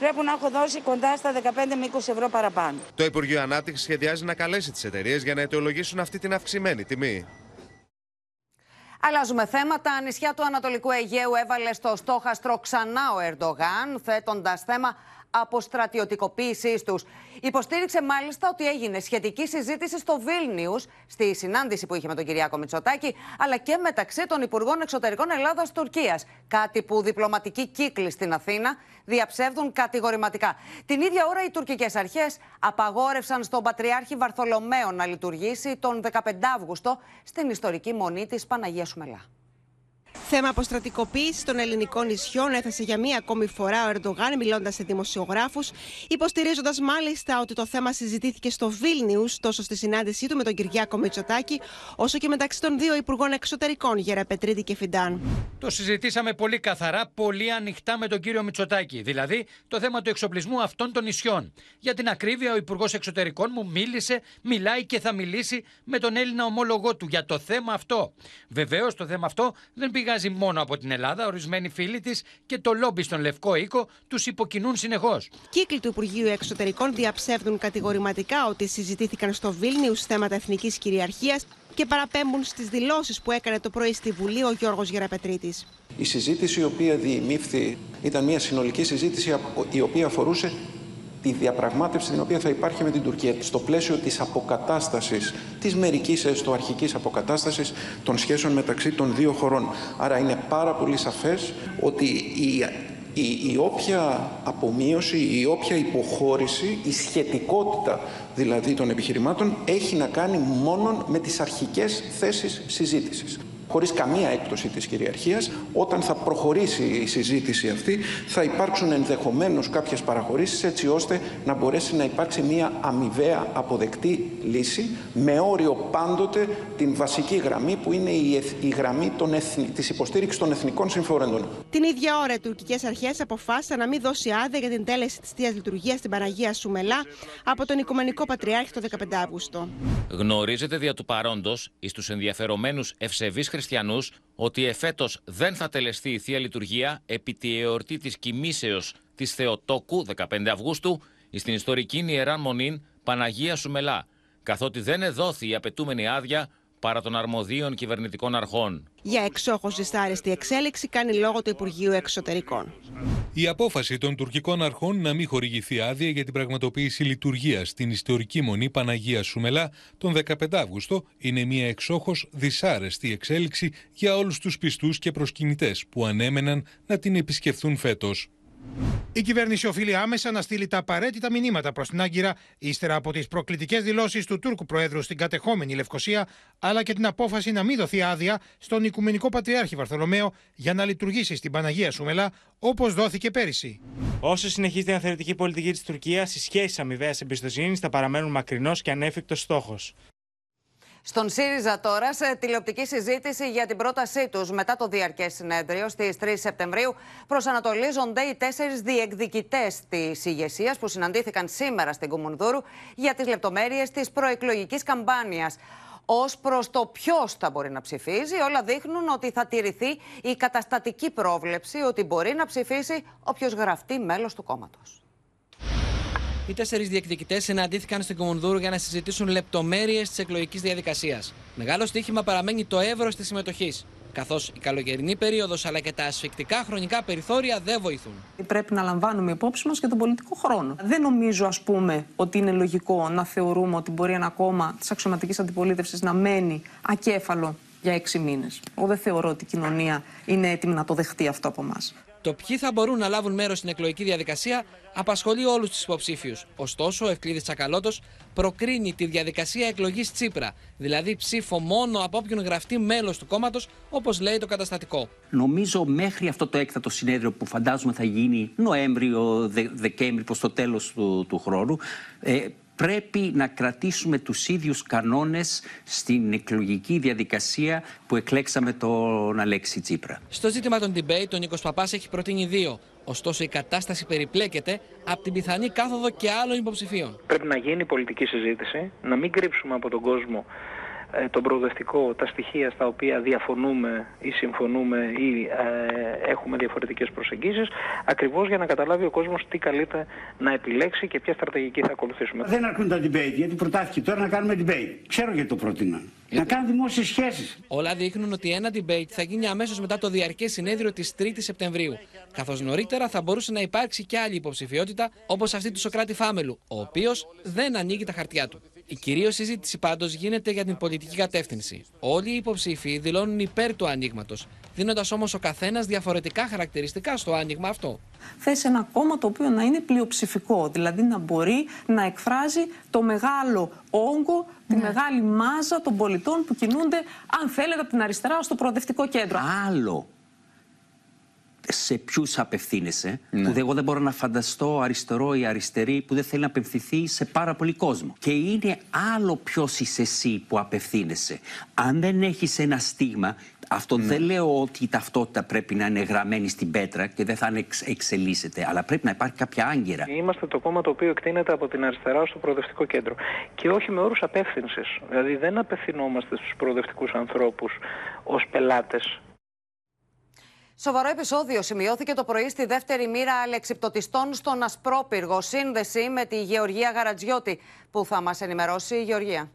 πρέπει να έχω δώσει κοντά στα 15 με 20 ευρώ παραπάνω. Το Υπουργείο Ανάπτυξης σχεδιάζει να καλέσει τις εταιρείες για να αιτιολογήσουν αυτή την αυξημένη τιμή. Αλλάζουμε θέματα. Νησιά του Ανατολικού Αιγαίου έβαλε στο στόχαστρο ξανά ο Ερντογάν, θέτοντας θέμα αποστρατιωτικοποίησής τους. Υποστήριξε μάλιστα ότι έγινε σχετική συζήτηση στο Βίλνιους, στη συνάντηση που είχε με τον Κυριάκο Μητσοτάκη, αλλά και μεταξύ των Υπουργών Εξωτερικών Ελλάδα-Τουρκία. Κάτι που διπλωματικοί κύκλοι στην Αθήνα διαψεύδουν κατηγορηματικά. Την ίδια ώρα οι τουρκικές αρχές απαγόρευσαν στον Πατριάρχη Βαρθολομαίο να λειτουργήσει τον 15 Αύγουστο στην ιστορική μονή της Παναγίας Σουμελά. Θέμα αποστρατικοποίησης των ελληνικών νησιών έθεσε για μία ακόμη φορά ο Ερντογάν, μιλώντας σε δημοσιογράφους, υποστηρίζοντας μάλιστα ότι το θέμα συζητήθηκε στο Βίλνιους, τόσο στη συνάντησή του με τον Κυριάκο Μητσοτάκη, όσο και μεταξύ των δύο Υπουργών Εξωτερικών, Γεραπετρίτη και Φιντάν. Το συζητήσαμε πολύ καθαρά, πολύ ανοιχτά με τον κύριο Μητσοτάκη, δηλαδή το θέμα του εξοπλισμού αυτών των νησιών. Για την ακρίβεια, ο Υπουργός Εξωτερικών μου μίλησε, μιλάει και θα μιλήσει με τον Έλληνα ομόλογό του για το θέμα αυτό. Βεβαίως το θέμα αυτό δεν πηγάζει μόνο από την Ελλάδα. Ορισμένοι φίλοι της και το λόμπι στον Λευκό Οίκο τους υποκινούν συνεχώς. Κύκλοι του Υπουργείου Εξωτερικών διαψεύδουν κατηγορηματικά ότι συζητήθηκαν στο Βίλνιους θέματα εθνικής κυριαρχίας και παραπέμπουν στις δηλώσεις που έκανε το πρωί στη Βουλή ο Γιώργος Γεραπετρίτης. Η συζήτηση η οποία διημήφθη ήταν μια συνολική συζήτηση η οποία αφορούσε τη διαπραγμάτευση την οποία θα υπάρχει με την Τουρκία στο πλαίσιο της αποκατάστασης, της μερικής έστω αρχικής αποκατάστασης των σχέσεων μεταξύ των δύο χωρών. Άρα είναι πάρα πολύ σαφές ότι η η, η όποια απομείωση, η όποια υποχώρηση, η σχετικότητα δηλαδή των επιχειρημάτων έχει να κάνει μόνο με τις αρχικές θέσεις συζήτησης. Χωρίς καμία έκπτωση της κυριαρχίας. Όταν θα προχωρήσει η συζήτηση αυτή, θα υπάρξουν ενδεχομένως κάποιες παραχωρήσεις, έτσι ώστε να μπορέσει να υπάρξει μια αμοιβαία αποδεκτή λύση, με όριο πάντοτε την βασική γραμμή που είναι η, η γραμμή των εθνι... της υποστήριξης των εθνικών συμφορέντων. Την ίδια ώρα, οι τουρκικές αρχές αποφάσισαν να μην δώσει άδεια για την τέλεση της θείας λειτουργίας στην Παναγία Σουμελά από τον Οικουμενικό Πατριάρχη το 15 Αύγουστο. Γνωρίζετε δια του παρόντος, εις τους ενδιαφερομένους ευσεβείς χριστιανούς, ότι εφέτος δεν θα τελεστεί η θεία λειτουργία επί τη εορτή της κοιμήσεως της Θεοτόκου 15 Αυγούστου στην ιστορική ιερά Μονήν Παναγία Σουμελά, καθότι δεν εδόθη η απαιτούμενη άδεια παρά των αρμοδίων κυβερνητικών αρχών. Για εξόχω δυσάρεστη εξέλιξη κάνει λόγο το Υπουργείο Εξωτερικών. Η απόφαση των τουρκικών αρχών να μην χορηγηθεί άδεια για την πραγματοποίηση λειτουργίας στην ιστορική μονή Παναγίας Σουμελά τον 15 Αύγουστο είναι μια εξόχως δυσάρεστη εξέλιξη για όλους τους πιστούς και προσκυνητές που ανέμεναν να την επισκεφθούν φέτος. Η κυβέρνηση οφείλει άμεσα να στείλει τα απαραίτητα μηνύματα προς την Άγκυρα, ύστερα από τις προκλητικές δηλώσεις του Τούρκου Προέδρου στην κατεχόμενη Λευκοσία, αλλά και την απόφαση να μην δοθεί άδεια στον Οικουμενικό Πατριάρχη Βαρθολομαίο για να λειτουργήσει στην Παναγία Σουμελά, όπως δόθηκε πέρυσι. Όσο συνεχίζεται η αθεωρητική πολιτική της Τουρκίας, οι σχέσεις αμοιβαίας εμπιστοσύνης θα παραμένουν μακρινός και ανέφικτος στόχος. Στον ΣΥΡΙΖΑ τώρα, σε τηλεοπτική συζήτηση για την πρότασή τους μετά το διαρκές συνέδριο στις 3 Σεπτεμβρίου, προσανατολίζονται οι τέσσερις διεκδικητές της ηγεσίας που συναντήθηκαν σήμερα στην Κουμουνδούρου για τις λεπτομέρειες της προεκλογικής καμπάνιας. Ω προς το ποιος θα μπορεί να ψηφίζει, όλα δείχνουν ότι θα τηρηθεί η καταστατική πρόβλεψη ότι μπορεί να ψηφίσει όποιος γραφτεί μέλος του κόμματος. Οι τέσσερις διεκδικητές συναντήθηκαν στην Κομονδούρου για να συζητήσουν λεπτομέρειες της εκλογικής διαδικασίας. Μεγάλο στοίχημα παραμένει το εύρο της συμμετοχής. Καθώς η καλοκαιρινή περίοδος αλλά και τα ασφικτικά χρονικά περιθώρια δεν βοηθούν. Πρέπει να λαμβάνουμε υπόψη μας και τον πολιτικό χρόνο. Δεν νομίζω, ας πούμε, ότι είναι λογικό να θεωρούμε ότι μπορεί ένα κόμμα της αξιωματικής αντιπολίτευσης να μένει ακέφαλο για έξι μήνες. Εγώ δεν θεωρώ ότι η κοινωνία είναι έτοιμη να το δεχτεί αυτό από εμάς. Το ποιοι θα μπορούν να λάβουν μέρος στην εκλογική διαδικασία απασχολεί όλους τους υποψήφιους. Ωστόσο, ο Ευκλήδης Τσακαλώτος προκρίνει τη διαδικασία εκλογής Τσίπρα, δηλαδή ψήφο μόνο από όποιον γραφτεί μέλος του κόμματος, όπως λέει το καταστατικό. Νομίζω μέχρι αυτό το έκτατο συνέδριο που φαντάζομαι θα γίνει Νοέμβριο, Δεκέμβριο, προς το τέλος του, του χρόνου, ε, πρέπει να κρατήσουμε τους ίδιους κανόνες στην εκλογική διαδικασία που εκλέξαμε τον Αλέξη Τσίπρα. Στο ζήτημα των debate, ο Νίκος Παπάς έχει προτείνει δύο. Ωστόσο, η κατάσταση περιπλέκεται από την πιθανή κάθοδο και άλλων υποψηφίων. Πρέπει να γίνει πολιτική συζήτηση, να μην κρύψουμε από τον κόσμο ε, τον προοδευτικό, τα στοιχεία στα οποία διαφωνούμε ή συμφωνούμε ή ε, έχουμε διαφορετικές προσεγγίσεις, ακριβώς για να καταλάβει ο κόσμος τι καλείται να επιλέξει και ποια στρατηγική θα ακολουθήσουμε. Δεν αρκούν τα debate, γιατί προτάθηκε τώρα να κάνουμε debate. Ξέρω γιατί το πρότεινα. Να κάνουν δημόσιες σχέσεις. Όλα δείχνουν ότι ένα debate θα γίνει αμέσως μετά το διαρκές συνέδριο της 3η Σεπτεμβρίου. Καθώς νωρίτερα θα μπορούσε να υπάρξει και άλλη υποψηφιότητα, όπως αυτή του Σοκράτη Φάμελου, ο οποίος δεν ανοίγει τα χαρτιά του. Η κυρίως συζήτηση πάντως γίνεται για την πολιτική κατεύθυνση. Όλοι οι υποψήφοι δηλώνουν υπέρ του ανοίγματος, δίνοντας όμως ο καθένας διαφορετικά χαρακτηριστικά στο άνοιγμα αυτό. Θες ένα κόμμα το οποίο να είναι πλειοψηφικό, δηλαδή να μπορεί να εκφράζει το μεγάλο όγκο, τη Ναι. μεγάλη μάζα των πολιτών που κινούνται, αν θέλετε, από την αριστερά στο προοδευτικό κέντρο. Άλλο σε ποιους απευθύνεσαι, που εγώ δεν μπορώ να φανταστώ αριστερό ή αριστερή που δεν θέλει να απευθυνθεί σε πάρα πολύ κόσμο. Και είναι άλλο ποιος είσαι εσύ που απευθύνεσαι. Αν δεν έχεις ένα στίγμα, αυτό δεν λέω ότι η ταυτότητα πρέπει να είναι γραμμένη στην πέτρα και δεν θα εξ- εξελίσσεται, αλλά πρέπει να υπάρχει κάποια άγκυρα. Είμαστε το κόμμα το οποίο εκτείνεται από την αριστερά στο προοδευτικό κέντρο. Και όχι με όρους απεύθυνσης. Δηλαδή δεν απευθυνόμαστε στους προοδευτικούς ανθρώπους ως πελάτες. Σοβαρό επεισόδιο σημειώθηκε το πρωί στη δεύτερη μοίρα αλεξιπτωτιστών στον Ασπρόπυργο. Σύνδεση με τη Γεωργία Γαρατζιώτη, που θα μας ενημερώσει η Γεωργία.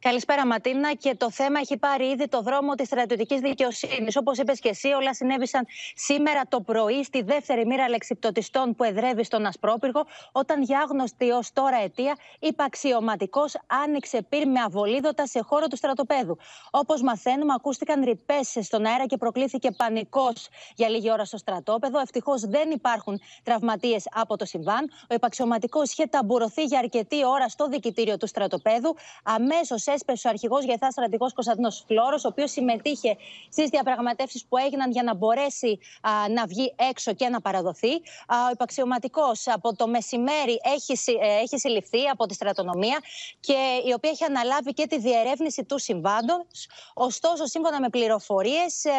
Καλησπέρα, Ματίνα. Και το θέμα έχει πάρει ήδη το δρόμο της στρατιωτικής δικαιοσύνης. Όπως είπες και εσύ, όλα συνέβησαν σήμερα το πρωί στη δεύτερη μοίρα αλεξιπτωτιστών που εδρεύει στον Ασπρόπυργο, όταν για άγνωστη ως τώρα αιτία υπαξιωματικός άνοιξε πυρ με αβολίδωτα σε χώρο του στρατοπέδου. Όπως μαθαίνουμε, ακούστηκαν ρηπές στον αέρα και προκλήθηκε πανικός για λίγη ώρα στο στρατόπεδο. Ευτυχώς δεν υπάρχουν τραυματίες από το συμβάν. Ο υπαξιωματικός είχε ταμπουρωθεί για αρκετή ώρα στο δικητήριο του στρατοπέδου. Αμέσως έσπευσε ο αρχηγός Γεθά στρατηγός Κωνσταντίνος Φλόρος, ο οποίος συμμετείχε στις διαπραγματεύσεις που έγιναν για να μπορέσει α, να βγει έξω και να παραδοθεί. Α, ο υπαξιωματικός από το μεσημέρι έχει, ε, έχει συλληφθεί από τη στρατονομία και η οποία έχει αναλάβει και τη διερεύνηση του συμβάντων. Ωστόσο, σύμφωνα με πληροφορίες, ε,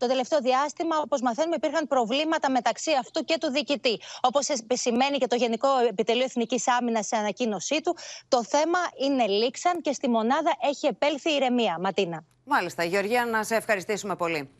το τελευταίο διάστημα, όπως μαθαίνουμε, υπήρχαν προβλήματα μεταξύ αυτού και του διοικητή. Όπως επισημαίνει και το Γενικό Επιτελείο Εθνικής Άμυνας σε ανακοίνωσή του, το θέμα είναι λήξαν και στη μονάδα έχει επέλθει ηρεμία. Ματίνα. Μάλιστα, Γεωργία, να σε ευχαριστήσουμε πολύ.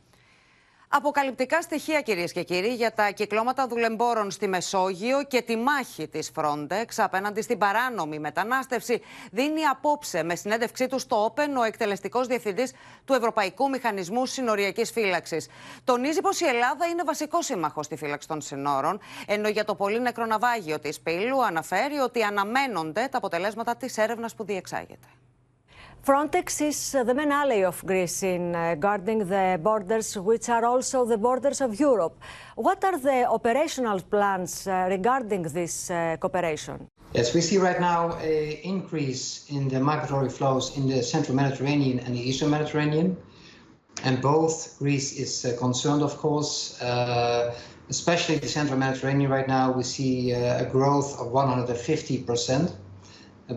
Αποκαλυπτικά στοιχεία, κυρίες και κύριοι, για τα κυκλώματα δουλεμπόρων στη Μεσόγειο και τη μάχη της Frontex απέναντι στην παράνομη μετανάστευση δίνει απόψε με συνέντευξή του στο Open ο εκτελεστικός διευθυντής του Ευρωπαϊκού Μηχανισμού Συνοριακής Φύλαξης. Τονίζει πως η Ελλάδα είναι βασικός σύμμαχος στη φύλαξη των συνόρων, ενώ για το πολύ νεκρό ναυάγιο της Πύλου αναφέρει ότι αναμένονται τα αποτελέσματα της έρευνας που διεξάγεται. Frontex is the main ally of Greece in uh, guarding the borders, which are also the borders of Europe. What are the operational plans uh, regarding this uh, cooperation? Yes, we see right now an increase in the migratory flows in the central Mediterranean and the eastern Mediterranean. And both Greece is uh, concerned, of course, uh, especially the central Mediterranean right now. We see uh, a growth of 150 percent.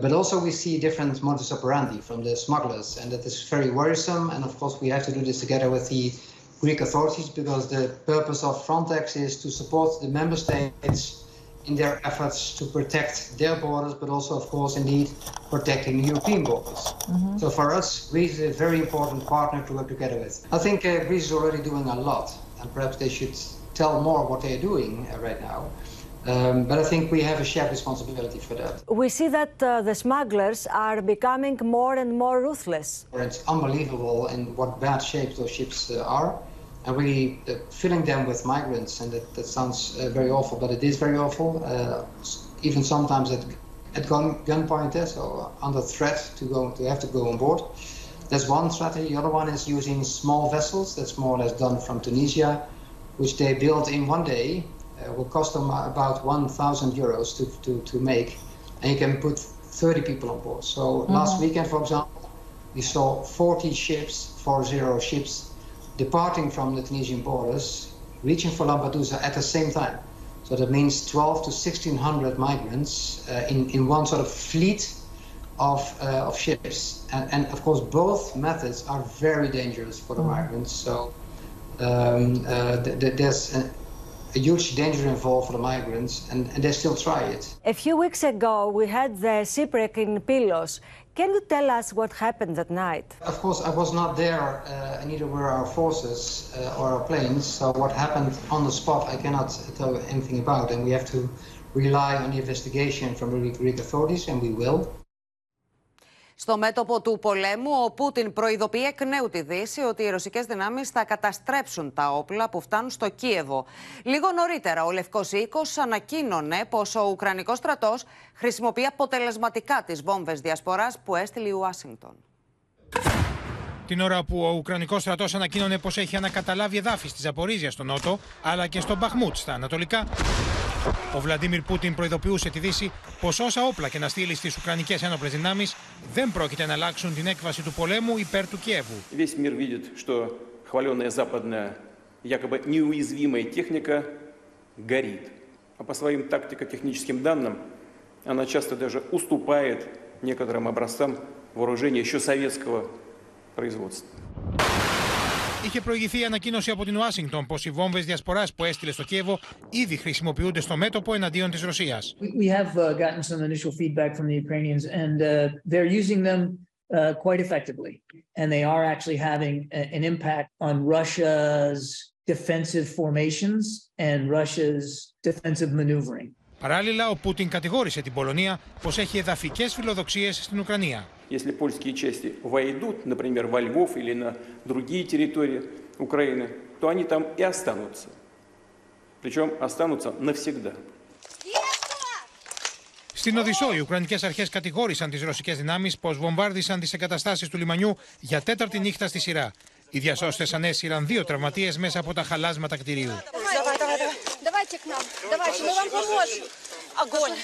But also we see different modus operandi from the smugglers, and that is very worrisome. And of course, we have to do this together with the Greek authorities because the purpose of Frontex is to support the member states in their efforts to protect their borders, but also, of course, indeed protecting European borders. Mm -hmm. So for us, Greece is a very important partner to work together with. I think uh, Greece is already doing a lot, and perhaps they should tell more what they are doing uh, right now. Um, but I think we have a shared responsibility for that. We see that uh, the smugglers are becoming more and more ruthless. It's unbelievable in what bad shape those ships uh, are. And really uh, filling them with migrants, and that, that sounds uh, very awful, but it is very awful. Uh, even sometimes at, at gun, gunpoint, eh, so under threat to go to have to go on board. That's one strategy. The other one is using small vessels. That's more or less done from Tunisia, which they built in one day uh, will cost them about 1,000 euros to, to, to make, and you can put 30 people on board. So mm -hmm. last weekend, for example, we saw 40 ships, 40 ships, departing from the Tunisian borders, reaching for Lampedusa at the same time. So that means 12 to 1,600 migrants uh, in, in one sort of fleet of, uh, of ships. And, and of course, both methods are very dangerous for the mm. migrants. So um, uh, th th there's a huge danger involved for the migrants, and, and they still try it. A few weeks ago, we had the shipwreck in Pilos. Can you tell us what happened that night? Of course, I was not there, uh, neither were our forces uh, or our planes. So what happened on the spot, I cannot tell anything about, and we have to rely on the investigation from the Greek authorities, and we will. Στο μέτωπο του πολέμου, ο Πούτιν προειδοποιεί εκ νέου τη Δύση ότι οι ρωσικές δυνάμεις θα καταστρέψουν τα όπλα που φτάνουν στο Κίεβο. Λίγο νωρίτερα, ο Λευκός Οίκος ανακοίνωνε πως ο Ουκρανικός στρατός χρησιμοποιεί αποτελεσματικά τις βόμβες διασποράς που έστειλε η Ουάσιγκτον. Την ώρα που ο Ουκρανικός στρατός ανακοίνωνε πως έχει ανακαταλάβει εδάφη στη Ζαπορίζια στο Νότο, αλλά και στο Μπαχμούτ στα Ανατολικά, ο Βλαντίμιρ Πούτιν προειδοποιούσε τη Δύση πω όσα όπλα και να στείλει στι Ουκρανικέ ένοπλε δυνάμει δεν πρόκειται να αλλάξουν την έκβαση του πολέμου υπέρ του Κιέβου. Весь мир видит, что хваленная западная, якобы неуязвимая техника горит. А по своим тактико-техническим данным она часто даже уступает некоторым образцам вооружения еще советского производства. Είχε προηγηθεί η ανακοίνωση από την Ουάσιγκτον πω οι βόμβε διασπορά που έστειλε στο Κίεβο ήδη χρησιμοποιούνται στο μέτωπο εναντίον τη Ρωσία. We have uh, gotten some initial feedback from the Ukrainians and uh, they're using them uh, quite effectively. And they are actually having a, an impact on Russia's defensive formations and Russia's defensive maneuvering. Παράλληλα, ο Πούτιν κατηγόρησε την Πολωνία πως έχει εδαφικές φιλοδοξίες στην Ουκρανία. Если польские части войдут, например, во Львов или на другие территории Украины, то они там и останутся. Причем останутся навсегда. Στην Οδυσσό, οι Ουκρανικέ αρχέ κατηγόρησαν τι ρωσικέ δυνάμει πω βομβάρδισαν τι εγκαταστάσει του λιμανιού για τέταρτη νύχτα στη σειρά. Οι διασώστε ανέσυραν δύο τραυματίε μέσα από τα χαλάσματα κτηρίου. Огонь.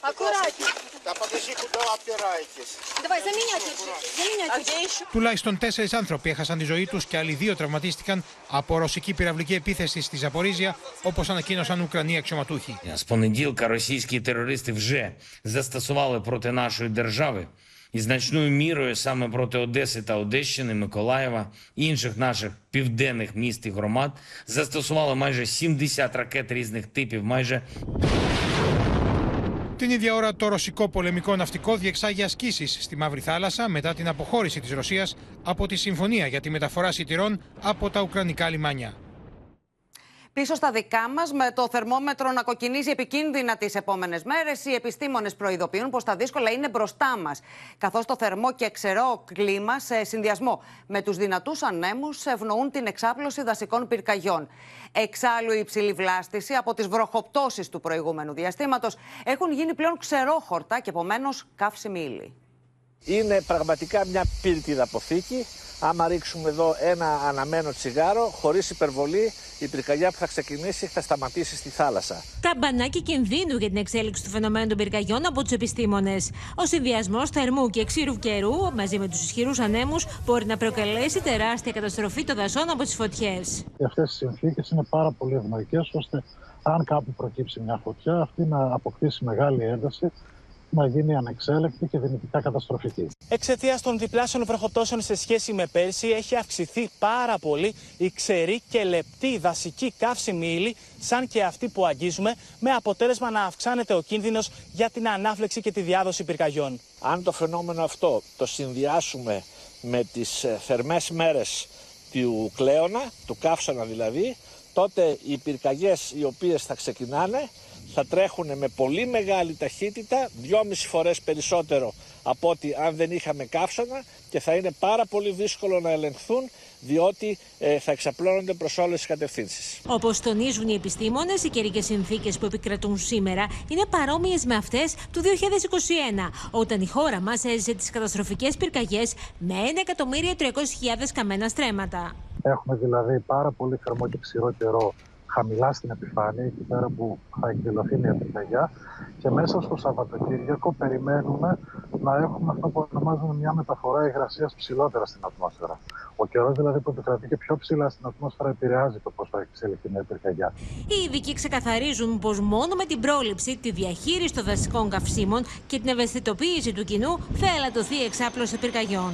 Аккуратнее. Да подожди, куда опираетесь? Давай, за меня держи. За меня А где еще? Τουλάχιστον τέσσερι άνθρωποι έχασαν τη ζωή του και άλλοι δύο τραυματίστηκαν από ρωσική πυραυλική επίθεση στη Ζαπορίζια, όπω ανακοίνωσαν Ουκρανοί αξιωματούχοι. З понеділка російські терористи вже застосували проти нашої держави і значною мірою саме проти Одеси та Одещини, Миколаєва і інших наших південних міст і громад застосували майже 70 ракет різних типів, майже Την ίδια ώρα, το ρωσικό πολεμικό ναυτικό διεξάγει ασκήσει στη Μαύρη Θάλασσα μετά την αποχώρηση τη Ρωσία από τη συμφωνία για τη μεταφορά σιτηρών από τα ουκρανικά λιμάνια. Πίσω στα δικά μας, με το θερμόμετρο να κοκκινίζει επικίνδυνα τις επόμενες μέρες, οι επιστήμονες προειδοποιούν πως τα δύσκολα είναι μπροστά μας. Καθώς το θερμό και ξερό κλίμα, σε συνδυασμό με τους δυνατούς ανέμους, ευνοούν την εξάπλωση δασικών πυρκαγιών. Εξάλλου, η υψηλή βλάστηση από τις βροχοπτώσεις του προηγούμενου διαστήματος έχουν γίνει πλέον ξερόχορτα και επομένως καύσιμη ύλη. Είναι πραγματικά μια πύρτιδα αποθήκη. Άμα ρίξουμε εδώ ένα αναμένο τσιγάρο, χωρίς υπερβολή, η πυρκαγιά που θα ξεκινήσει θα σταματήσει στη θάλασσα. Τα μπανάκι κινδύνου για την εξέλιξη του φαινομένου των πυρκαγιών από τους επιστήμονες. Ο συνδυασμός θερμού και ξύρου καιρού μαζί με τους ισχυρούς ανέμους μπορεί να προκαλέσει τεράστια καταστροφή των δασών από τις φωτιές. Αυτές οι συνθήκες είναι πάρα πολύ ευνοϊκές ώστε αν κάπου προκύψει μια φωτιά, αυτή να αποκτήσει μεγάλη ένταση να γίνει ανεξέλεκτη και δυνητικά καταστροφική. Εξαιτίας των διπλάσιων βροχοπτώσεων σε σχέση με πέρσι, έχει αυξηθεί πάρα πολύ η ξερή και λεπτή δασική καύσιμη ύλη, σαν και αυτή που αγγίζουμε, με αποτέλεσμα να αυξάνεται ο κίνδυνος για την ανάφλεξη και τη διάδοση πυρκαγιών. Αν το φαινόμενο αυτό το συνδυάσουμε με τις θερμές μέρες του κλέωνα, του καύσωνα δηλαδή, τότε οι πυρκαγιές οι οποίες θα ξεκινάνε θα τρέχουν με πολύ μεγάλη ταχύτητα, δυόμιση φορές περισσότερο από ότι αν δεν είχαμε καύσωνα και θα είναι πάρα πολύ δύσκολο να ελεγχθούν διότι ε, θα εξαπλώνονται προς όλες τις κατευθύνσεις. Όπως τονίζουν οι επιστήμονες, οι καιρικές συνθήκες που επικρατούν σήμερα είναι παρόμοιες με αυτές του 2021, όταν η χώρα μας έζησε τις καταστροφικές πυρκαγιές με 1.300.000 καμένα στρέμματα. Έχουμε δηλαδή πάρα πολύ θερμό και ξηρό καιρό χαμηλά στην επιφάνεια, εκεί πέρα που θα εκδηλωθεί μια πυρκαγιά. Και μέσα στο Σαββατοκύριακο περιμένουμε να έχουμε αυτό που ονομάζουμε μια μεταφορά υγρασίας ψηλότερα στην ατμόσφαιρα. Ο καιρός δηλαδή που επικρατεί και πιο ψηλά στην ατμόσφαιρα επηρεάζει το πώς θα εξελιχθεί μια πυρκαγιά. Οι ειδικοί ξεκαθαρίζουν πως μόνο με την πρόληψη, τη διαχείριση των δασικών καυσίμων και την ευαισθητοποίηση του κοινού θα ελαττωθεί η εξάπλωση πυρκαγιών.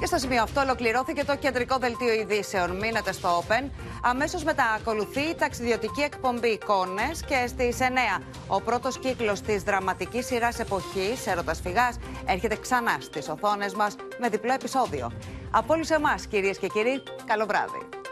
Και στο σημείο αυτό ολοκληρώθηκε το κεντρικό δελτίο ειδήσεων. Μείνετε στο Open. Αμέσως μετά ακολουθεί η ταξιδιωτική εκπομπή Εικόνες και στις 9 ο πρώτος κύκλος της δραματικής σειράς εποχής Έρωτας Φυγάς έρχεται ξανά στις οθόνες μας με διπλό επεισόδιο. Από όλους εμάς, κυρίες και κύριοι, καλό βράδυ.